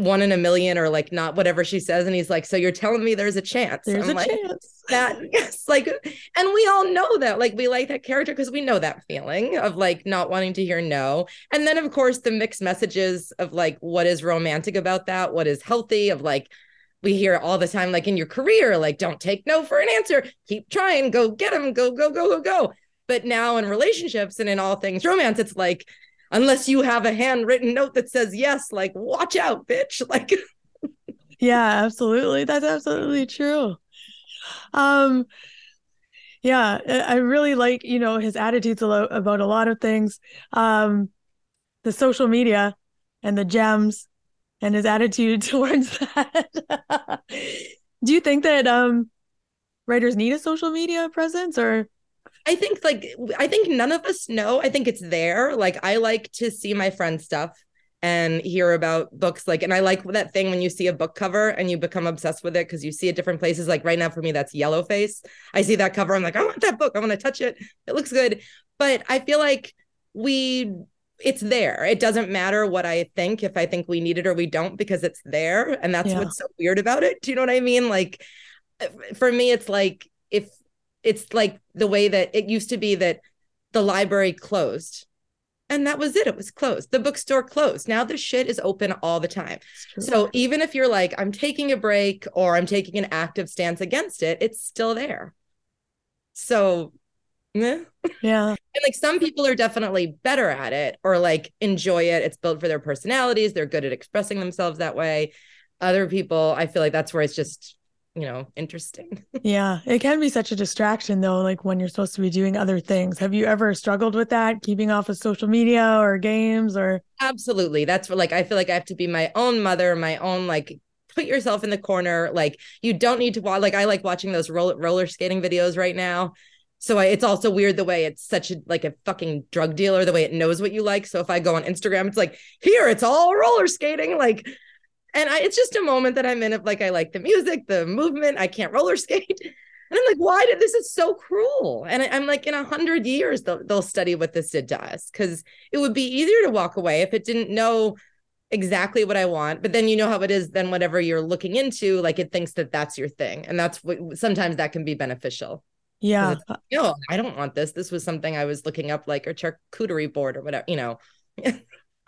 one in a million or like not whatever she says and he's like so you're telling me there's a chance? There's I'm a like, chance. That yes like and we all know that like we like that character because we know that feeling of like not wanting to hear no. And then of course the mixed messages of like what is romantic about that? What is healthy? Of like we hear all the time, like in your career, like don't take no for an answer, keep trying, go get them, go, go, go, go, go. But now in relationships and in all things romance, it's like, unless you have a handwritten note that says yes, like watch out, bitch. Like, yeah, absolutely. That's absolutely true. Um, yeah, I really like, you know, his attitudes about a lot of things. Um, the social media and the gems and his attitude towards that. Do you think that um writers need a social media presence or I think like I think none of us know. I think it's there. Like I like to see my friends' stuff and hear about books like and I like that thing when you see a book cover and you become obsessed with it because you see it different places. Like right now for me, that's Yellowface. I see that cover, I'm like, I want that book. I want to touch it. It looks good. But I feel like we it's there. It doesn't matter what I think if I think we need it or we don't because it's there. And that's yeah. what's so weird about it. Do you know what I mean? Like uh, for me, it's like if it's like the way that it used to be that the library closed and that was it. It was closed. The bookstore closed. Now the shit is open all the time. So even if you're like, I'm taking a break or I'm taking an active stance against it, it's still there. So yeah. Yeah. And like some people are definitely better at it or like enjoy it. It's built for their personalities. They're good at expressing themselves that way. Other people, I feel like that's where it's just, you know, interesting. yeah. It can be such a distraction though, like when you're supposed to be doing other things. Have you ever struggled with that, keeping off of social media or games or? Absolutely. That's what, like, I feel like I have to be my own mother, my own, like, put yourself in the corner. Like, you don't need to watch, like, I like watching those roller, roller skating videos right now so I, it's also weird the way it's such a like a fucking drug dealer the way it knows what you like so if i go on instagram it's like here it's all roller skating like and I, it's just a moment that i'm in of like i like the music the movement i can't roller skate and i'm like why did this is so cruel and I, am like in a hundred years they'll, they'll study what this did to us because it would be easier to walk away if it didn't know exactly what I want. But then you know how it is. Then whatever you're looking into, like it thinks that that's your thing, and that's what sometimes that can be beneficial. Yeah. No, I don't want this. This was something I was looking up, like a charcuterie board or whatever, you know.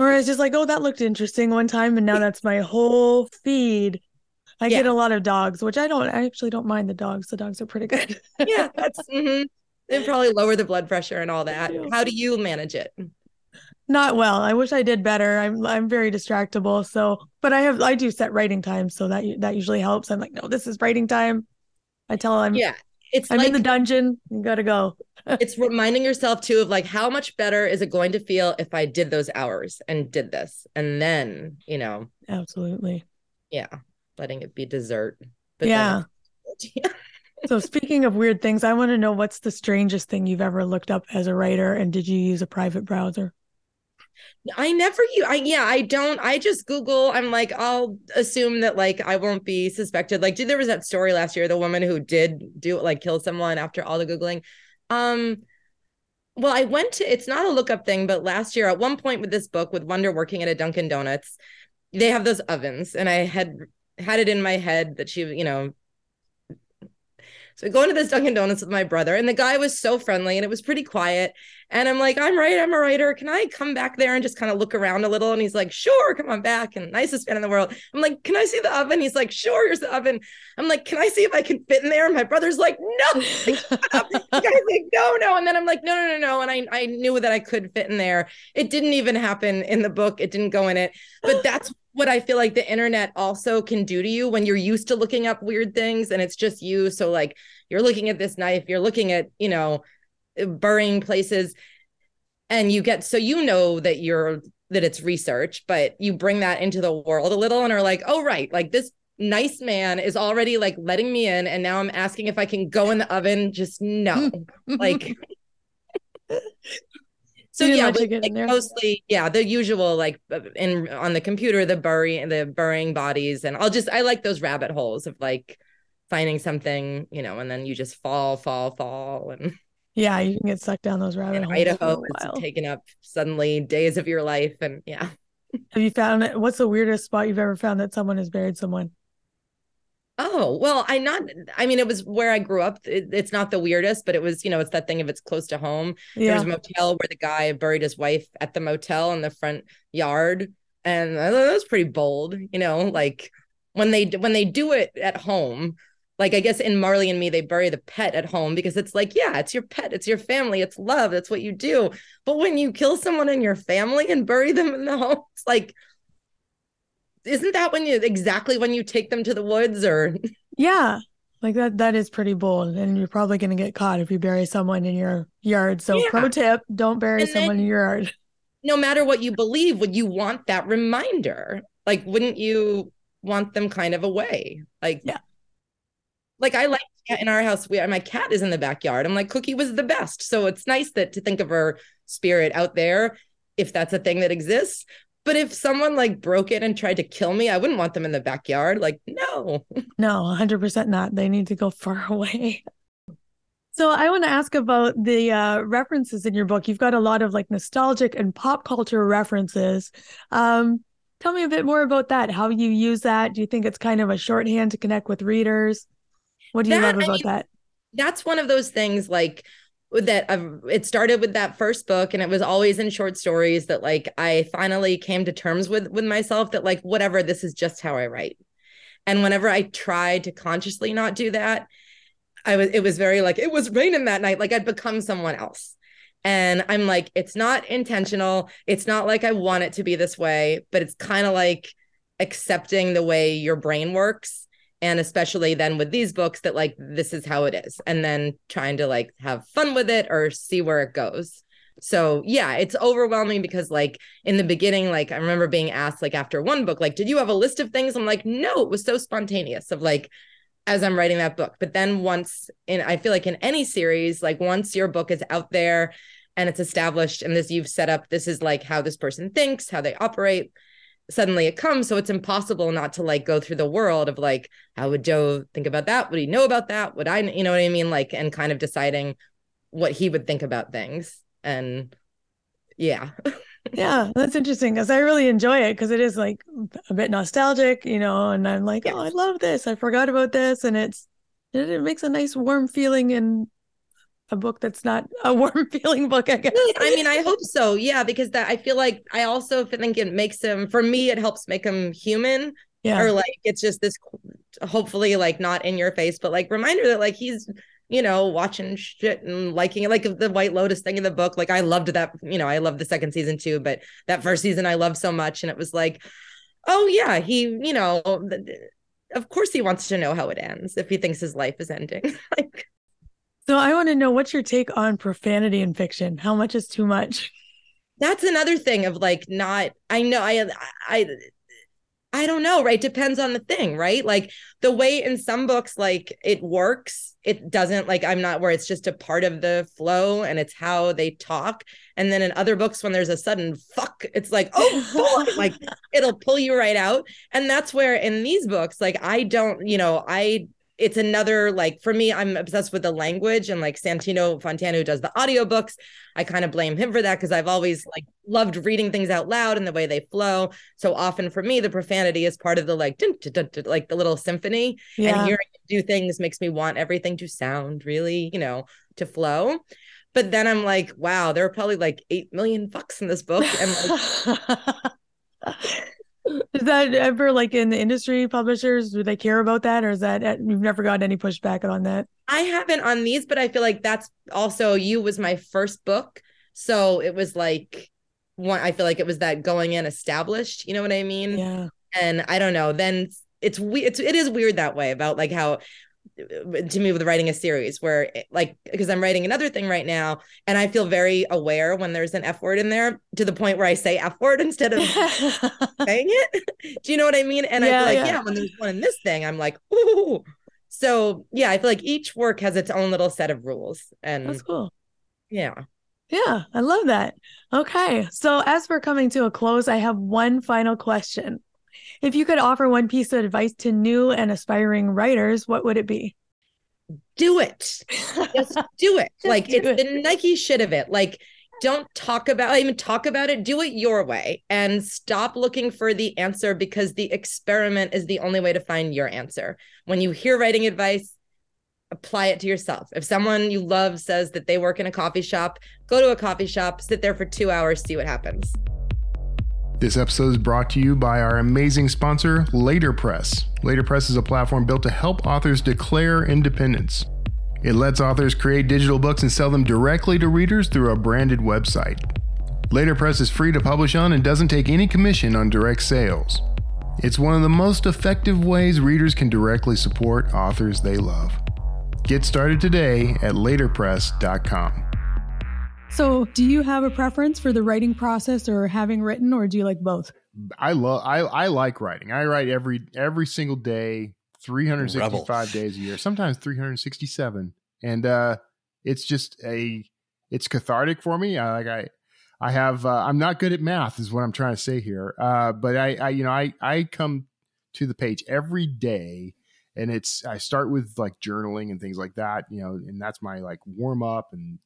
or it's just like, oh, that looked interesting one time, and now that's my whole feed. I yeah. get a lot of dogs, which I don't. I actually don't mind the dogs. The dogs are pretty good. yeah, that's. Mm-hmm. They probably lower the blood pressure and all that. How do you manage it? Not well. I wish I did better. I'm I'm very distractible. So, but I have I do set writing time, so that that usually helps. I'm like, no, this is writing time. I tell them, yeah, it's I'm like, in the dungeon. You gotta go. it's reminding yourself too of like how much better is it going to feel if I did those hours and did this, and then you know, absolutely, yeah, letting it be dessert. But yeah. so speaking of weird things, I want to know what's the strangest thing you've ever looked up as a writer and did you use a private browser? I never you I yeah, I don't I just Google. I'm like, I'll assume that like I won't be suspected. Like, there was that story last year, the woman who did do like kill someone after all the Googling. Um well, I went to it's not a lookup thing, but last year at one point with this book with Wonder working at a Dunkin' Donuts, they have those ovens, and I had had it in my head that she, you know, so I go into this Dunkin' Donuts with my brother, and the guy was so friendly and it was pretty quiet. And I'm like, I'm right, I'm a writer. Can I come back there and just kind of look around a little? And he's like, Sure, come on back. And nicest man in the world. I'm like, Can I see the oven? He's like, Sure, here's the oven. I'm like, Can I see if I can fit in there? And my brother's like, No. the guy's like, No, no. And then I'm like, No, no, no, no. And I, I knew that I could fit in there. It didn't even happen in the book, it didn't go in it. But that's what I feel like the internet also can do to you when you're used to looking up weird things and it's just you. So, like, you're looking at this knife, you're looking at, you know, uh, burying places, and you get so you know that you're that it's research, but you bring that into the world a little and are like, oh, right, like this nice man is already like letting me in. And now I'm asking if I can go in the oven. Just no. like, so yeah, like mostly yeah, the usual like uh, in on the computer, the bury the burying bodies, and I'll just I like those rabbit holes of like finding something, you know, and then you just fall, fall, fall, and yeah, you can get sucked down those rabbit holes. Idaho is taking up suddenly days of your life, and yeah. Have you found it? What's the weirdest spot you've ever found that someone has buried someone? Oh, well, I not I mean it was where I grew up. It, it's not the weirdest, but it was, you know, it's that thing if it's close to home. Yeah. There was a motel where the guy buried his wife at the motel in the front yard. And that was pretty bold, you know, like when they when they do it at home, like I guess in Marley and Me, they bury the pet at home because it's like, yeah, it's your pet, it's your family, it's love, that's what you do. But when you kill someone in your family and bury them in the home, it's like isn't that when you exactly when you take them to the woods or? Yeah. Like that that is pretty bold and you're probably going to get caught if you bury someone in your yard. So yeah. pro tip don't bury and someone in your yard. no matter what you believe would you want that reminder? Like wouldn't you want them kind of away? Like yeah. Like i like in our house we my cat is in the backyard. I'm like cookie was the best. So it's nice that to think of her spirit out there if that's a thing that exists but if someone like broke it and tried to kill me, I wouldn't want them in the backyard. Like, no. No, 100% not. They need to go far away. So I want to ask about the uh, references in your book. You've got a lot of like nostalgic and pop culture references. Um, tell me a bit more about that. How you use that? Do you think it's kind of a shorthand to connect with readers? What do you that, love about I mean, that? That's one of those things like that uh, it started with that first book and it was always in short stories that like I finally came to terms with with myself that like whatever this is just how I write. And whenever I tried to consciously not do that, I was it was very like it was raining that night like I'd become someone else. And I'm like it's not intentional. It's not like I want it to be this way, but it's kind of like accepting the way your brain works and especially then with these books that like this is how it is and then trying to like have fun with it or see where it goes. So yeah it's overwhelming because like in the beginning like i remember being asked like after one book like did you have a list of things? I'm like no it was so spontaneous of like as i'm writing that book. But then once in i feel like in any series like once your book is out there and it's established and this you've set up this is like how this person thinks how they operate suddenly it comes. So it's impossible not to like go through the world of like how would joe think about that? Would he know about that? Would i you know what i mean? Like and kind of deciding what he would think about things. And yeah. Yeah that's interesting because i really enjoy it because it is like a bit nostalgic you know and i'm like oh i love this. I forgot about this. And it's it, makes a nice warm feeling and a book that's not a warm feeling book i guess. I mean i hope so. Yeah because that i feel like i also think it makes him for me it helps make him human. Yeah. Or like it's just this hopefully like not in your face but like reminder that like he's you know watching shit and liking it. Like the white lotus thing in the book like i loved that you know i loved the second season too but that first season i loved so much and it was like oh yeah he you know of course he wants to know how it ends if he thinks his life is ending. Like so I want to know what's your take on profanity in fiction? How much is too much? That's another thing of like not I know I I I don't know, right? Depends on the thing, right? Like the way in some books, like it works, it doesn't like I'm not where it's just a part of the flow and it's how they talk. And then in other books, when there's a sudden fuck, it's like, oh, fuck, like it'll pull you right out. And that's where in these books, like I don't, you know, I it's another like for me i'm obsessed with the language and like santino fontana who does the audiobooks i kind of blame him for that because i've always like loved reading things out loud and the way they flow. So often for me the profanity is part of the like dun, dun, dun, like the little symphony. Yeah. and hearing do things makes me want everything to sound really you know to flow. But then i'm like wow there are probably like 8 million fucks in this book. And like Is that ever like in the industry publishers? Do they care about that, or is that uh, you've never gotten any pushback on that? I haven't on these, but I feel like that's also you was my first book, so it was like one. I feel like it was that going in established. You know what I mean? Yeah. And I don't know. Then it's we it's it is weird that way about like how to me with writing a series where eh, like because I'm writing another thing right now and I feel very aware when there's an F word in there to the point where I say F word instead of saying it. Do you know what I mean? And yeah, I feel like, yeah. yeah, when there's one in this thing, I'm like, ooh. So yeah, I feel like each work has its own little set of rules. And that's cool. Yeah. Yeah, I love that. Okay. So as we're coming to a close, I have one final question. If you could offer one piece of advice to new and aspiring writers, what would it be? Do it. Just do it. Just like do it's it. the Nike shit of it. Like don't talk about even talk about it do it your way and stop looking for the answer because the experiment is the only way to find your answer when you hear writing advice apply it to yourself if someone you love says that they work in a coffee shop go to a coffee shop sit there for two hours see what happens this episode is brought to you by our amazing sponsor, Laterpress. Laterpress is a platform built to help authors declare independence. It lets authors create digital books and sell them directly to readers through a branded website. Laterpress is free to publish on and doesn't take any commission on direct sales. It's one of the most effective ways readers can directly support authors they love. Get started today at laterpress.com. So, do you have a preference for the writing process or having written, or do you like both? I love I I like writing. I write every every single day, 365 Rebel. days a year, sometimes 367. And uh it's just a it's cathartic for me. I like I I have uh, I'm not good at math is what I'm trying to say here. Uh but I I you know, I I come to the page every day and it's I start with like journaling and things like that, you know, and that's my like warm up and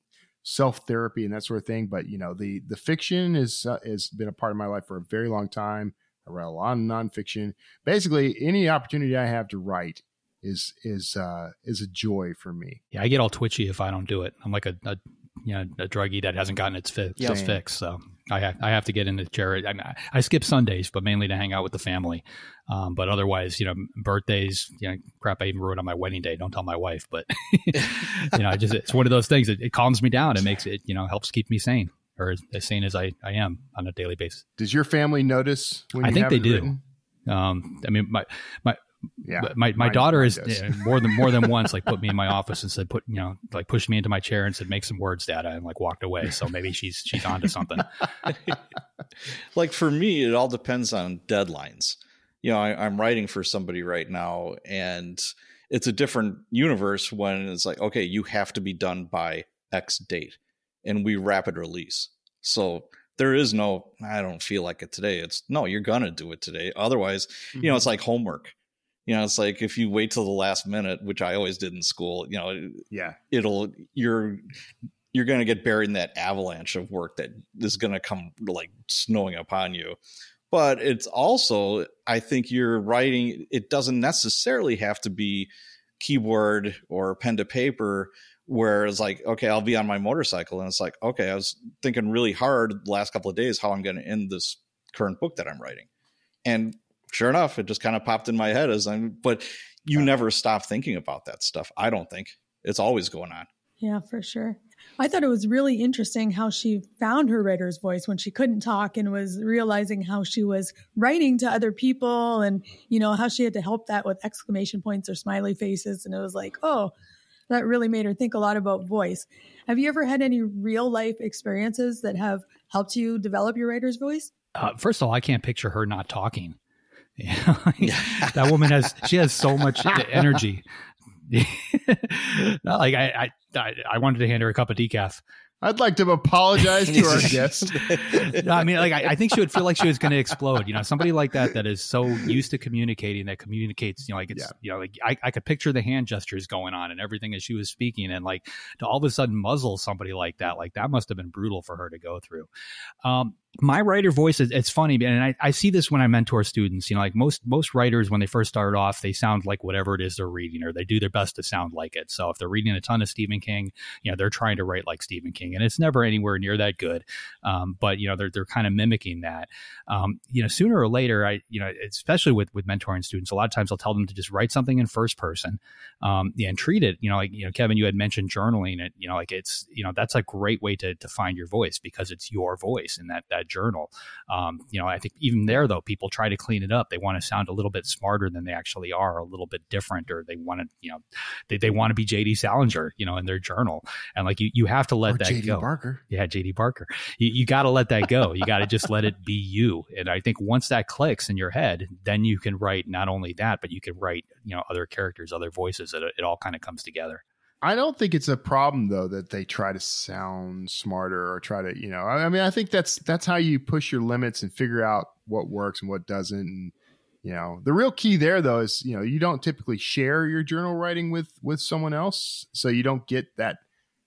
self therapy and that sort of thing. But you know, the the fiction is uh, has been a part of my life for a very long time. I read a lot of nonfiction. Basically, any opportunity I have to write is is uh, is a joy for me. Yeah, I get all twitchy if I don't do it. I'm like a, a you know a druggie that hasn't gotten its fix, its fix. So I have I have to get into charity. I, I, skip Sundays, but mainly to hang out with the family. Um, but otherwise, you know, birthdays, you know, crap. I even ruined on my wedding day. Don't tell my wife, but you know, I just it's one of those things. It, it calms me down. It makes it you know helps keep me sane or as, as sane as I I am on a daily basis. Does your family notice? I think they do. Um, I mean, my my yeah. My my daughter is yeah, more than more than once like put me in my office and said put you know like pushed me into my chair and said make some words, Dad, and like walked away. So maybe she's she's onto something. like for me, it all depends on deadlines. You know, I, I'm writing for somebody right now, and it's a different universe when it's like, okay, you have to be done by X date, and we rapid release. So there is no, I don't feel like it today. It's no, you're gonna do it today. Otherwise, mm-hmm. you know, it's like homework you know it's like if you wait till the last minute which i always did in school you know yeah. it'll you're you're going to get buried in that avalanche of work that is going to come like snowing upon you. But it's also i think you're writing it doesn't necessarily have to be keyboard or pen to paper where it's like okay i'll be on my motorcycle and it's like okay i was thinking really hard the last couple of days how i'm going to end this current book that i'm writing. And sure enough, it just kind of popped in my head as I'm, but you never stop thinking about that stuff. I don't think it's always going on. Yeah, for sure. I thought it was really interesting how she found her writer's voice when she couldn't talk and was realizing how she was writing to other people and, you know, how she had to help that with exclamation points or smiley faces. And it was like, oh, that really made her think a lot about voice. Have you ever had any real life experiences that have helped you develop your writer's voice? Uh, first of all, I can't picture her not talking that woman has she has so much energy. Like I, I I wanted to hand her a cup of decaf. I'd like to apologize to our guest. no, I mean, like, I, I, think she would feel like she was going to explode. You know, somebody like that that is so used to communicating that communicates. You know, like it's, yeah. you know, like I, I could picture the hand gestures going on and everything as she was speaking, and like to all of a sudden muzzle somebody like that, like that must have been brutal for her to go through. Um, my writer voice is it's funny and I, I see this when i mentor students you know like most most writers when they first start off they sound like whatever it is they're reading or they do their best to sound like it. So if they're reading a ton of stephen king you know they're trying to write like stephen king and it's never anywhere near that good. Um, but you know they're, they're kind of mimicking that. Um, you know sooner or later i you know especially with with mentoring students a lot of times i'll tell them to just write something in first person um, and treat it you know like you know kevin you had mentioned journaling it you know like it's you know that's a great way to, to find your voice because it's your voice and that that journal. Um, you know, I think even there though, people try to clean it up. They want to sound a little bit smarter than they actually are, a little bit different, or they want to, you know, they, they want to be JD Salinger, you know, in their journal. And like you, you have to let or that JD go. Barker. Yeah, JD Barker. You, you got to let that go. You got to just let it be you. And I think once that clicks in your head, then you can write not only that, but you can write, you know, other characters, other voices. It, it all kind of comes together. I don't think it's a problem though that they try to sound smarter or try to, you know, I mean, I think that's that's how you push your limits and figure out what works and what doesn't. And you know, the real key there though is, you know, you don't typically share your journal writing with with someone else, so you don't get that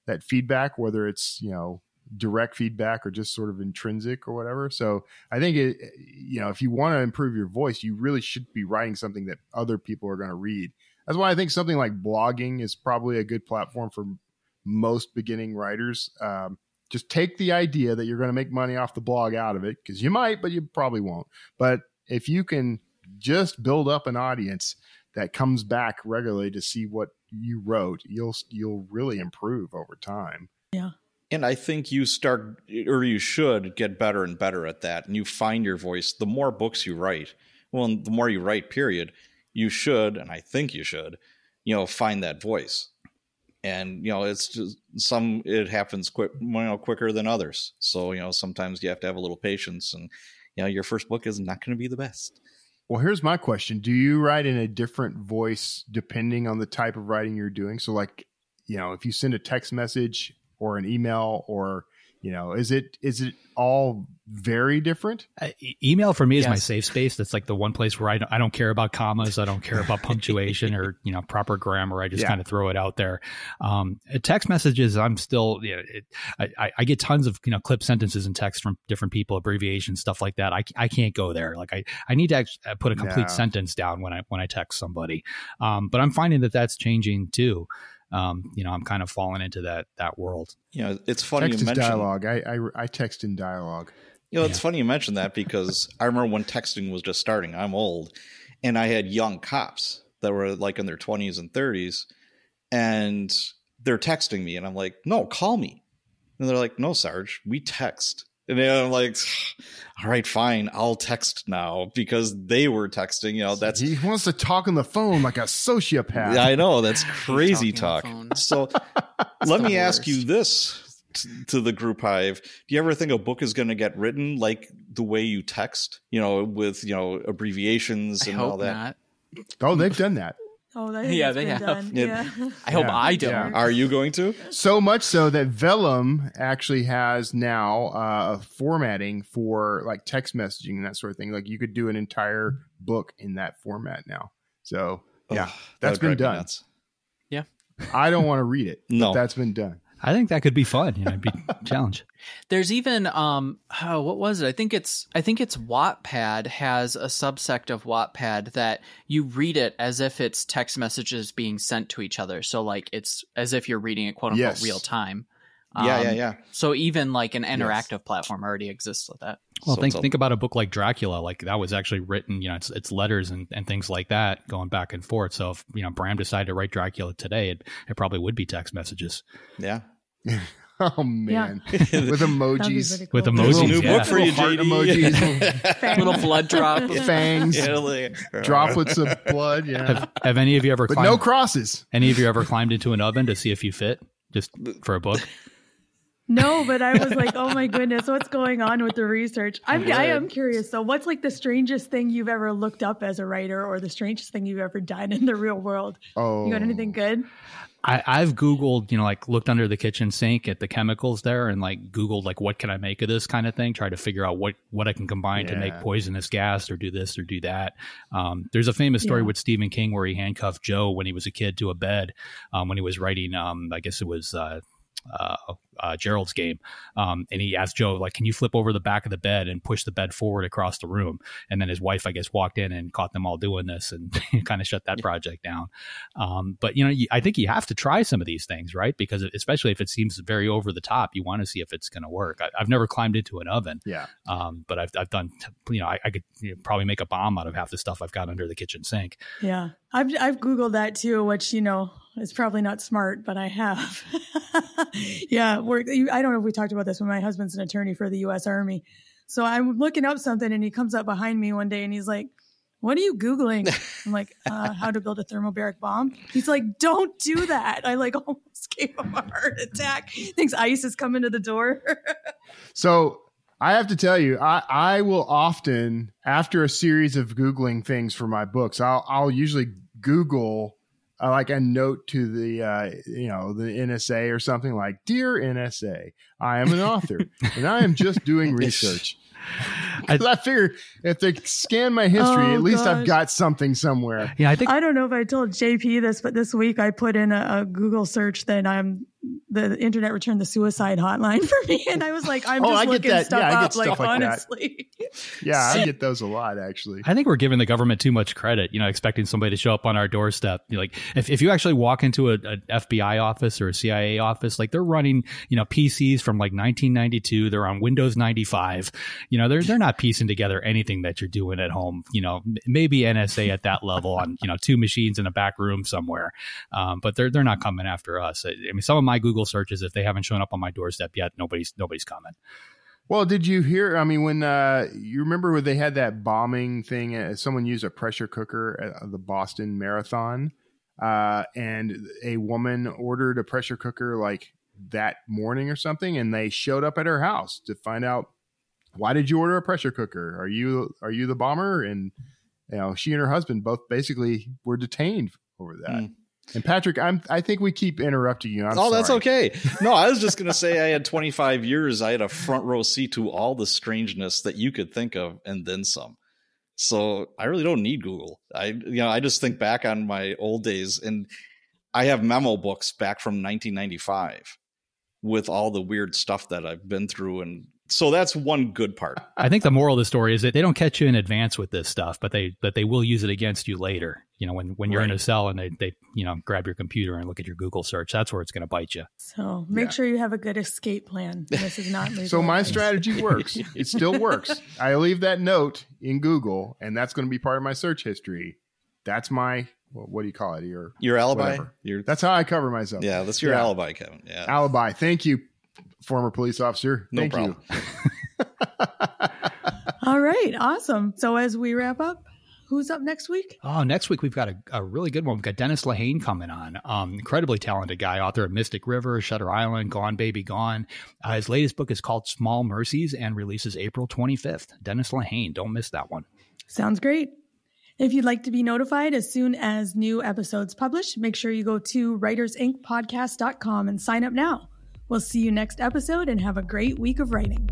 that feedback, whether it's you know direct feedback or just sort of intrinsic or whatever. So I think it, you know, if you want to improve your voice, you really should be writing something that other people are going to read that's why I think something like blogging is probably a good platform for most beginning writers. Um, just take the idea that you're going to make money off the blog out of it because you might, but you probably won't. But if you can just build up an audience that comes back regularly to see what you wrote, you'll you'll really improve over time. Yeah. And I think you start, or you should get better and better at that. And you find your voice. The more books you write, well, the more you write, period, you should, and I think you should, you know, find that voice. And you know, it's just some it happens quick, you know, quicker than others. So you know, sometimes you have to have a little patience, and you know, your first book is not going to be the best. Well, here's my question: Do you write in a different voice depending on the type of writing you're doing? So, like, you know, if you send a text message or an email or you know is it is it all very different? Uh, e- email for me is yes. my safe space. That's like the one place where I don't, I don't care about commas. I don't care about punctuation or you know proper grammar. I just yeah. kind of throw it out there. Um, text messages i'm still you know, it, I, I get tons of you know clip sentences and text from different people abbreviations stuff like that. I, I can't go there. Like i, I need to actually uh, put a complete yeah. sentence down when i when i text somebody. Um, but i'm finding that that's changing too um, you know, I'm kind of falling into that that world. You know, it's funny text you mention dialogue. I, I I text in dialogue. You know, it's yeah. funny you mentioned that because I remember when texting was just starting. I'm old, and I had young cops that were like in their 20s and 30s, and they're texting me, and I'm like, "No, call me." And they're like, "No, Sarge, we text." And then I'm like, all right, fine, I'll text now because they were texting. You know, that's he wants to talk on the phone like a sociopath. Yeah, I know that's crazy talk. So let me worst. ask you this to the group hive do you ever think a book is going to get written like the way you text you know with you know abbreviations and all that not. oh they've done that Oh, that yeah, they have. Yeah. I hope I don't. Yeah. Are you going to? So much so that Vellum actually has now uh, formatting for like text messaging and that sort of thing. Like you could do an entire book in that format now. So yeah, oh, that's been done. Yeah. I don't want to read it. no, that's been done. I think that could be fun. You know, be challenge. There's even um oh, what was it? I think it's I think it's Wattpad has a subsect of Wattpad that you read it as if it's text messages being sent to each other. So like it's as if you're reading it quote unquote yes. real time. Um, yeah, yeah, yeah. So even like an interactive yes. platform already exists with that. Well, so think think about a book like Dracula. Like that was actually written. You know, it's it's letters and, and things like that going back and forth. So if you know Bram decided to write Dracula today, it it probably would be text messages. Yeah. oh man, yeah. with emojis, cool. with emojis, new yeah. book for you, JD. emojis, little blood drop, fangs, yeah, like, droplets of blood. Yeah. Have, have any of you ever? But climbed, no crosses. Any of you ever climbed into an oven to see if you fit, just for a book? No, but I was like, oh my goodness, what's going on with the research? I'm I am curious. So, what's like the strangest thing you've ever looked up as a writer, or the strangest thing you've ever done in the real world? Oh, You got anything good? I, I've Googled, you know, like looked under the kitchen sink at the chemicals there and like Googled like what can I make of this kind of thing, try to figure out what what I can combine to make poisonous gas or do this or do that. Um, there's a famous story Yeah. with Stephen King where he handcuffed Joe when he was a kid to a bed um, when he was writing. Um, I guess it was. Uh, uh, uh, Gerald's game, um, and he asked Joe, like, "Can you flip over the back of the bed and push the bed forward across the room?" And then his wife, I guess, walked in and caught them all doing this, and kind of shut that project down. Um, but you know, you, I think you have to try some of these things, right? Because especially if it seems very over the top, you want to see if it's going to work. I, I've never climbed into an oven, yeah. um, but I've I've done, you know, I, I could you know, probably make a bomb out of half the stuff I've got under the kitchen sink. Yeah, I've I've googled that too, which you know is probably not smart, but I have. yeah, we're, I don't know if we talked about this when my husband's an attorney for the U.S. Army, so I'm looking up something, and he comes up behind me one day, and he's like. What are you googling? I'm like, uh, how to build a thermobaric bomb. He's like, don't do that. I like almost gave him a heart attack. Thinks ice is coming to the door. So I have to tell you, I, I will often, after a series of Googling things for my books, I'll, I'll usually Google uh, like a note to the, uh, you know, the NSA or something like, Dear NSA, I am an author and I am just doing research. 'Cause I, figure if they scan my history, Oh, at least I've got something somewhere. Yeah, I think I don't know if I told JP this, but this week I put in a, a Google search that I'm the internet returned the suicide hotline for me, and I was like, I'm Oh, just I get looking that. stuff Yeah, I get up. like stuff like that. honestly, Yeah, I get those a lot actually. I think we're giving the government too much credit, you know, expecting somebody to show up on our doorstep. You know, Like if, if you actually walk into a, a FBI office or a CIA office, like they're running, you know, PCs from like 1992, they're on Windows 95. You know, they're they're not piecing together anything that you're doing at home. You know, maybe NSA at that level on, you know, two machines in a back room somewhere. Um, but they're they're not coming after us. I, I mean, some of my Google searches, if they haven't shown up on my doorstep yet, nobody's nobody's coming. Well, did you hear? I mean, when uh, you remember when they had that bombing thing, uh, someone used a pressure cooker at the Boston Marathon, uh, and a woman ordered a pressure cooker like that morning or something, and they showed up at her house to find out why did you order a pressure cooker? Are you are you the bomber? And you know, she and her husband both basically were detained over that. Mm. And Patrick, I'm I think we keep interrupting you. I'm oh, that's okay. No, I was just going to say I had 25 years. I had a front row seat to all the strangeness that you could think of and then some. So I really don't need Google. I, you know, I just think back on my old days and I have memo books back from 1995 with all the weird stuff that I've been through. And so that's one good part. I think the moral of the story is that they don't catch you in advance with this stuff, but they but they will use it against you later. You know, when when you're in a cell and they they you know grab your computer and look at your Google search, that's where it's going to bite you. so make Yeah. sure you have a good escape plan. This is not. So my advice. strategy works. It still works. I leave that note in Google, and that's going to be part of my search history. That's my well, what do you call it? Your Your alibi? Your, that's how I cover myself. yeah, that's your Yeah. alibi, Kevin. Yeah. alibi. Thank you, former police officer. No Thank problem. All right, awesome. So as we wrap up, who's up next week? Oh, next week we've got a, a really good one. We've got Dennis Lehane coming on. Um, incredibly talented guy, author of Mystic River, Shutter Island, Gone Baby Gone. Uh, his latest book is called Small Mercies and releases April 25th. Dennis Lehane, don't miss that one. Sounds great. If you'd like to be notified as soon as new episodes publish, make sure you go to writersincpodcast.com and sign up now. We'll see you next episode and have a great week of writing.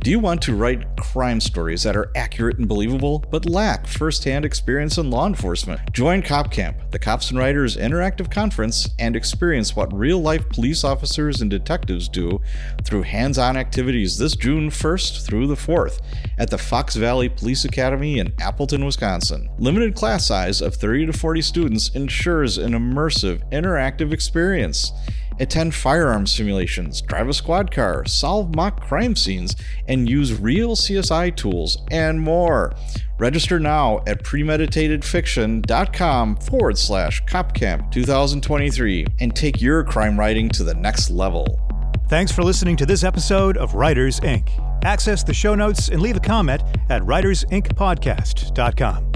Do you want to write crime stories that are accurate and believable, but lack firsthand experience in law enforcement? Join Cop Camp, the Cops and Writers interactive conference, and experience what real life police officers and detectives do through hands on activities this June 1st through the 4th at the Fox Valley Police Academy in Appleton, Wisconsin. Limited class size of 30 to 40 students ensures an immersive, interactive experience. Attend firearm simulations, drive a squad car, solve mock crime scenes, and use real CSI tools, and more. Register now at premeditatedfiction.com forward slash copcamp 2023 and take your crime writing to the next level. Thanks for listening to this episode of Writers Ink. Access the show notes and leave a comment at writersincpodcast.com.